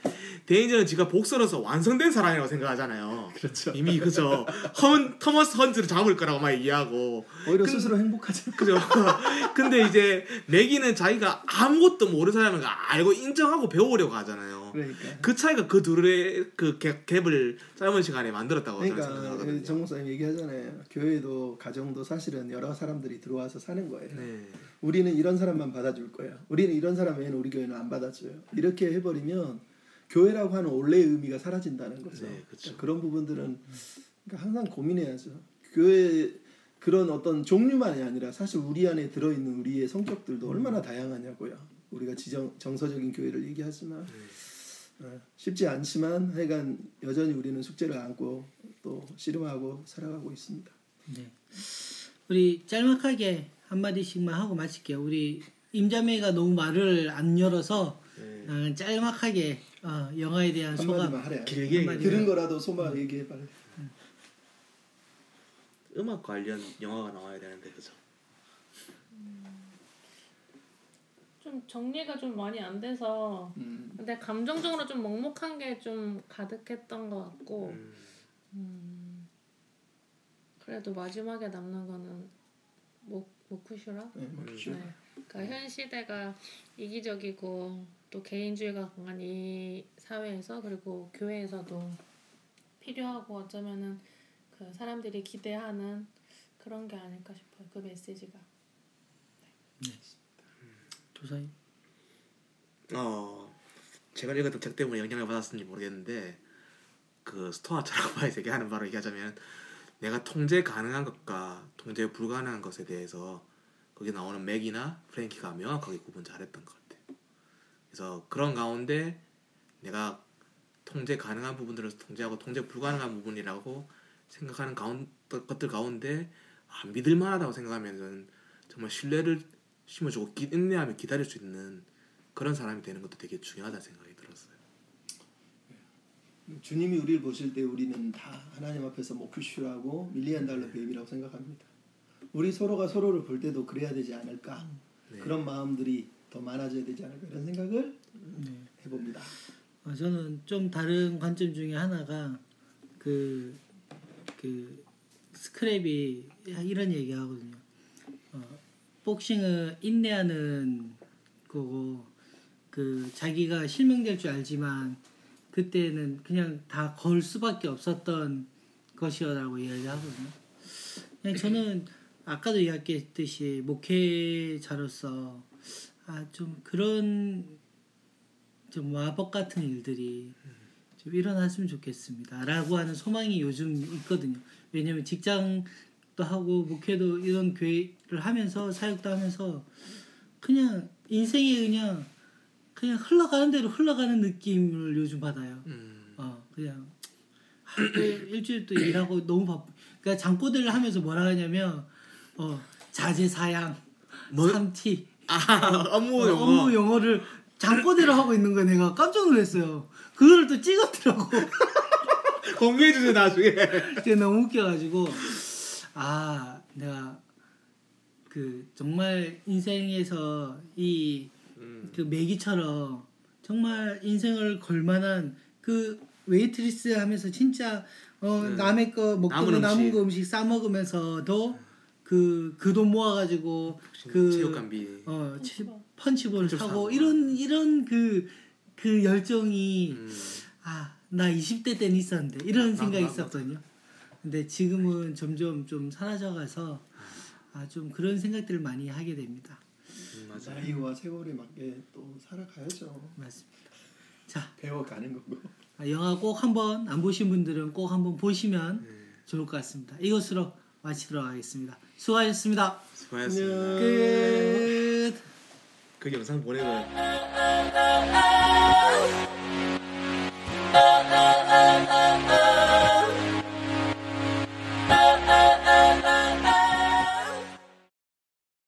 대인전은 지가 복서로서 완성된 사람이라고 생각하잖아요. 그렇죠. 이미 그죠. 헌 터머스 헌즈를 잡을 거라고 막 얘기하고 오히려 근- 스스로 행복하죠. 그죠. [laughs] 근데 이제 맥이는 자기가 아무것도 모르는 사람을 알고 인정하고 배우려고 하잖아요. 그러니까. 그 차이가 그 둘의 그 갭, 갭을 짧은 시간에 만들었다고 저는 그러니까 생각하거든요. 정 목사님 얘기하잖아요. 교회도 가정도 사실은 여러 사람들이 들어와서 사는 거예요. 네. 우리는 이런 사람만 받아줄 거야. 우리는 이런 사람 외에는 우리 교회는 안 받아줘요. 이렇게 해버리면 교회라고 하는 원래의 의미가 사라진다는 거죠. 네, 그쵸. 그런 부분들은 그러니까 항상 고민해야죠. 교회 그런 어떤 종류만이 아니라 사실 우리 안에 들어있는 우리의 성격들도 얼마나 다양하냐고요. 우리가 지정 정서적인 교회를 얘기하지만 어, 쉽지 않지만 하여간 여전히 우리는 숙제를 안고 또 씨름하고 살아가고 있습니다. 네. 우리 짤막하게 한 마디씩만 하고 마칠게요. 우리 임자매가 너무 말을 안 열어서 네. 어, 짤막하게 어, 영화에 대한 소감 하래. 길게 한마디. 들은 거라도 소마 얘기해 빨리. 음악 관련 영화가 나와야 되는데 그죠. 좀 정리가 좀 많이 안 돼서 음. 근데 감정적으로 좀 먹먹한 게 좀 가득했던 것 같고 음. 음, 그래도 마지막에 남는 거는 모 모쿠슈라 네, 뭐 그렇죠. 네. 그러니까 현 시대가 이기적이고 또 개인주의가 강한 이 사회에서 그리고 교회에서도 필요하고 어쩌면은 그 사람들이 기대하는 그런 게 아닐까 싶어요. 그 메시지가. 조사님. 어 제가 읽었던 책 때문에 영향을 받았는지 모르겠는데 그 스토아처럼 얘기하는 바로 얘기하자면 내가 통제 가능한 것과 통제 불가능한 것에 대해서 거기 나오는 맥이나 프랭키가 명확하게 구분 잘했던 것 같아요. 그래서 그런 가운데 내가 통제 가능한 부분들을 통제하고 통제 불가능한 부분이라고 생각하는 가운 것들 가운데 아, 믿을 만하다고 생각하면은 정말 신뢰를 심어주고 기, 인내하며 기다릴 수 있는 그런 사람이 되는 것도 되게 중요하다 들었어요. 주님이 우리를 보실 때 우리는 다 하나님 앞에서 모큐슈라고 밀리언 달러 베이비라고 생각합니다. 우리 서로가 서로를 볼 때도 그래야 되지 않을까 네. 그런 마음들이 더 많아져야 되지 않을까 이런 생각을 해봅니다. 어, 저는 좀 다른 관점 중에 하나가 그 그 스크랩이 이런 얘기 하거든요. 어, 복싱은 인내하는 거고 그 자기가 실명될 줄 알지만 그때는 그냥 다 걸 수밖에 없었던 것이라고 이야기하거든요. 그냥 저는 아까도 이야기했듯이 목회자로서 아 좀 그런 좀 마법 같은 일들이 좀 일어났으면 좋겠습니다라고 하는 소망이 요즘 있거든요. 왜냐면 직장도 하고 목회도 이런 교회를 하면서 사역도 하면서 그냥 인생이 그냥 그냥 흘러가는 대로 흘러가는 느낌을 요즘 받아요. 음. 어 그냥 일주일 또 일하고 [clears throat] 너무 바쁘. 그러니까 장꼬대를 하면서 뭐라 하냐면 어 자제사양 뭐? 삼티 아 업무 어, 영어. 업무 영어를 장꼬대로 하고 있는 거 내가 깜짝 놀랐어요. 그걸 또 찍었더라고. [laughs] 공개해 주세요 나중에. 그게 너무 웃겨가지고 아 내가 그 정말 인생에서 이 음. 그 매기처럼 정말 인생을 걸만한 그 웨이트리스 하면서 진짜 어 네. 남의 거 먹고 남은 남은. 거 음식 싸 먹으면서도 그 그 돈 모아가지고 그 체육관비. 어 치- 펀치볼을 펀치볼 사고 사고. 이런 이런 그그 열정이 음. 아나 20대 때는 있었는데 이런 나- 생각이 나- 나- 있었거든요. 근데 지금은 점점 좀 사라져가서 아 좀 그런 생각들을 많이 하게 됩니다. 맞아. 나이와 세월에 맞게 또 살아가야죠. 맞습니다. 자 배워가는 거고. 영화 꼭 한번 안 보신 분들은 꼭 한번 보시면 네. 좋을 것 같습니다. 이것으로 마치도록 하겠습니다. 수고하셨습니다. 수고하셨습니다. 끝. 그 영상 보내면.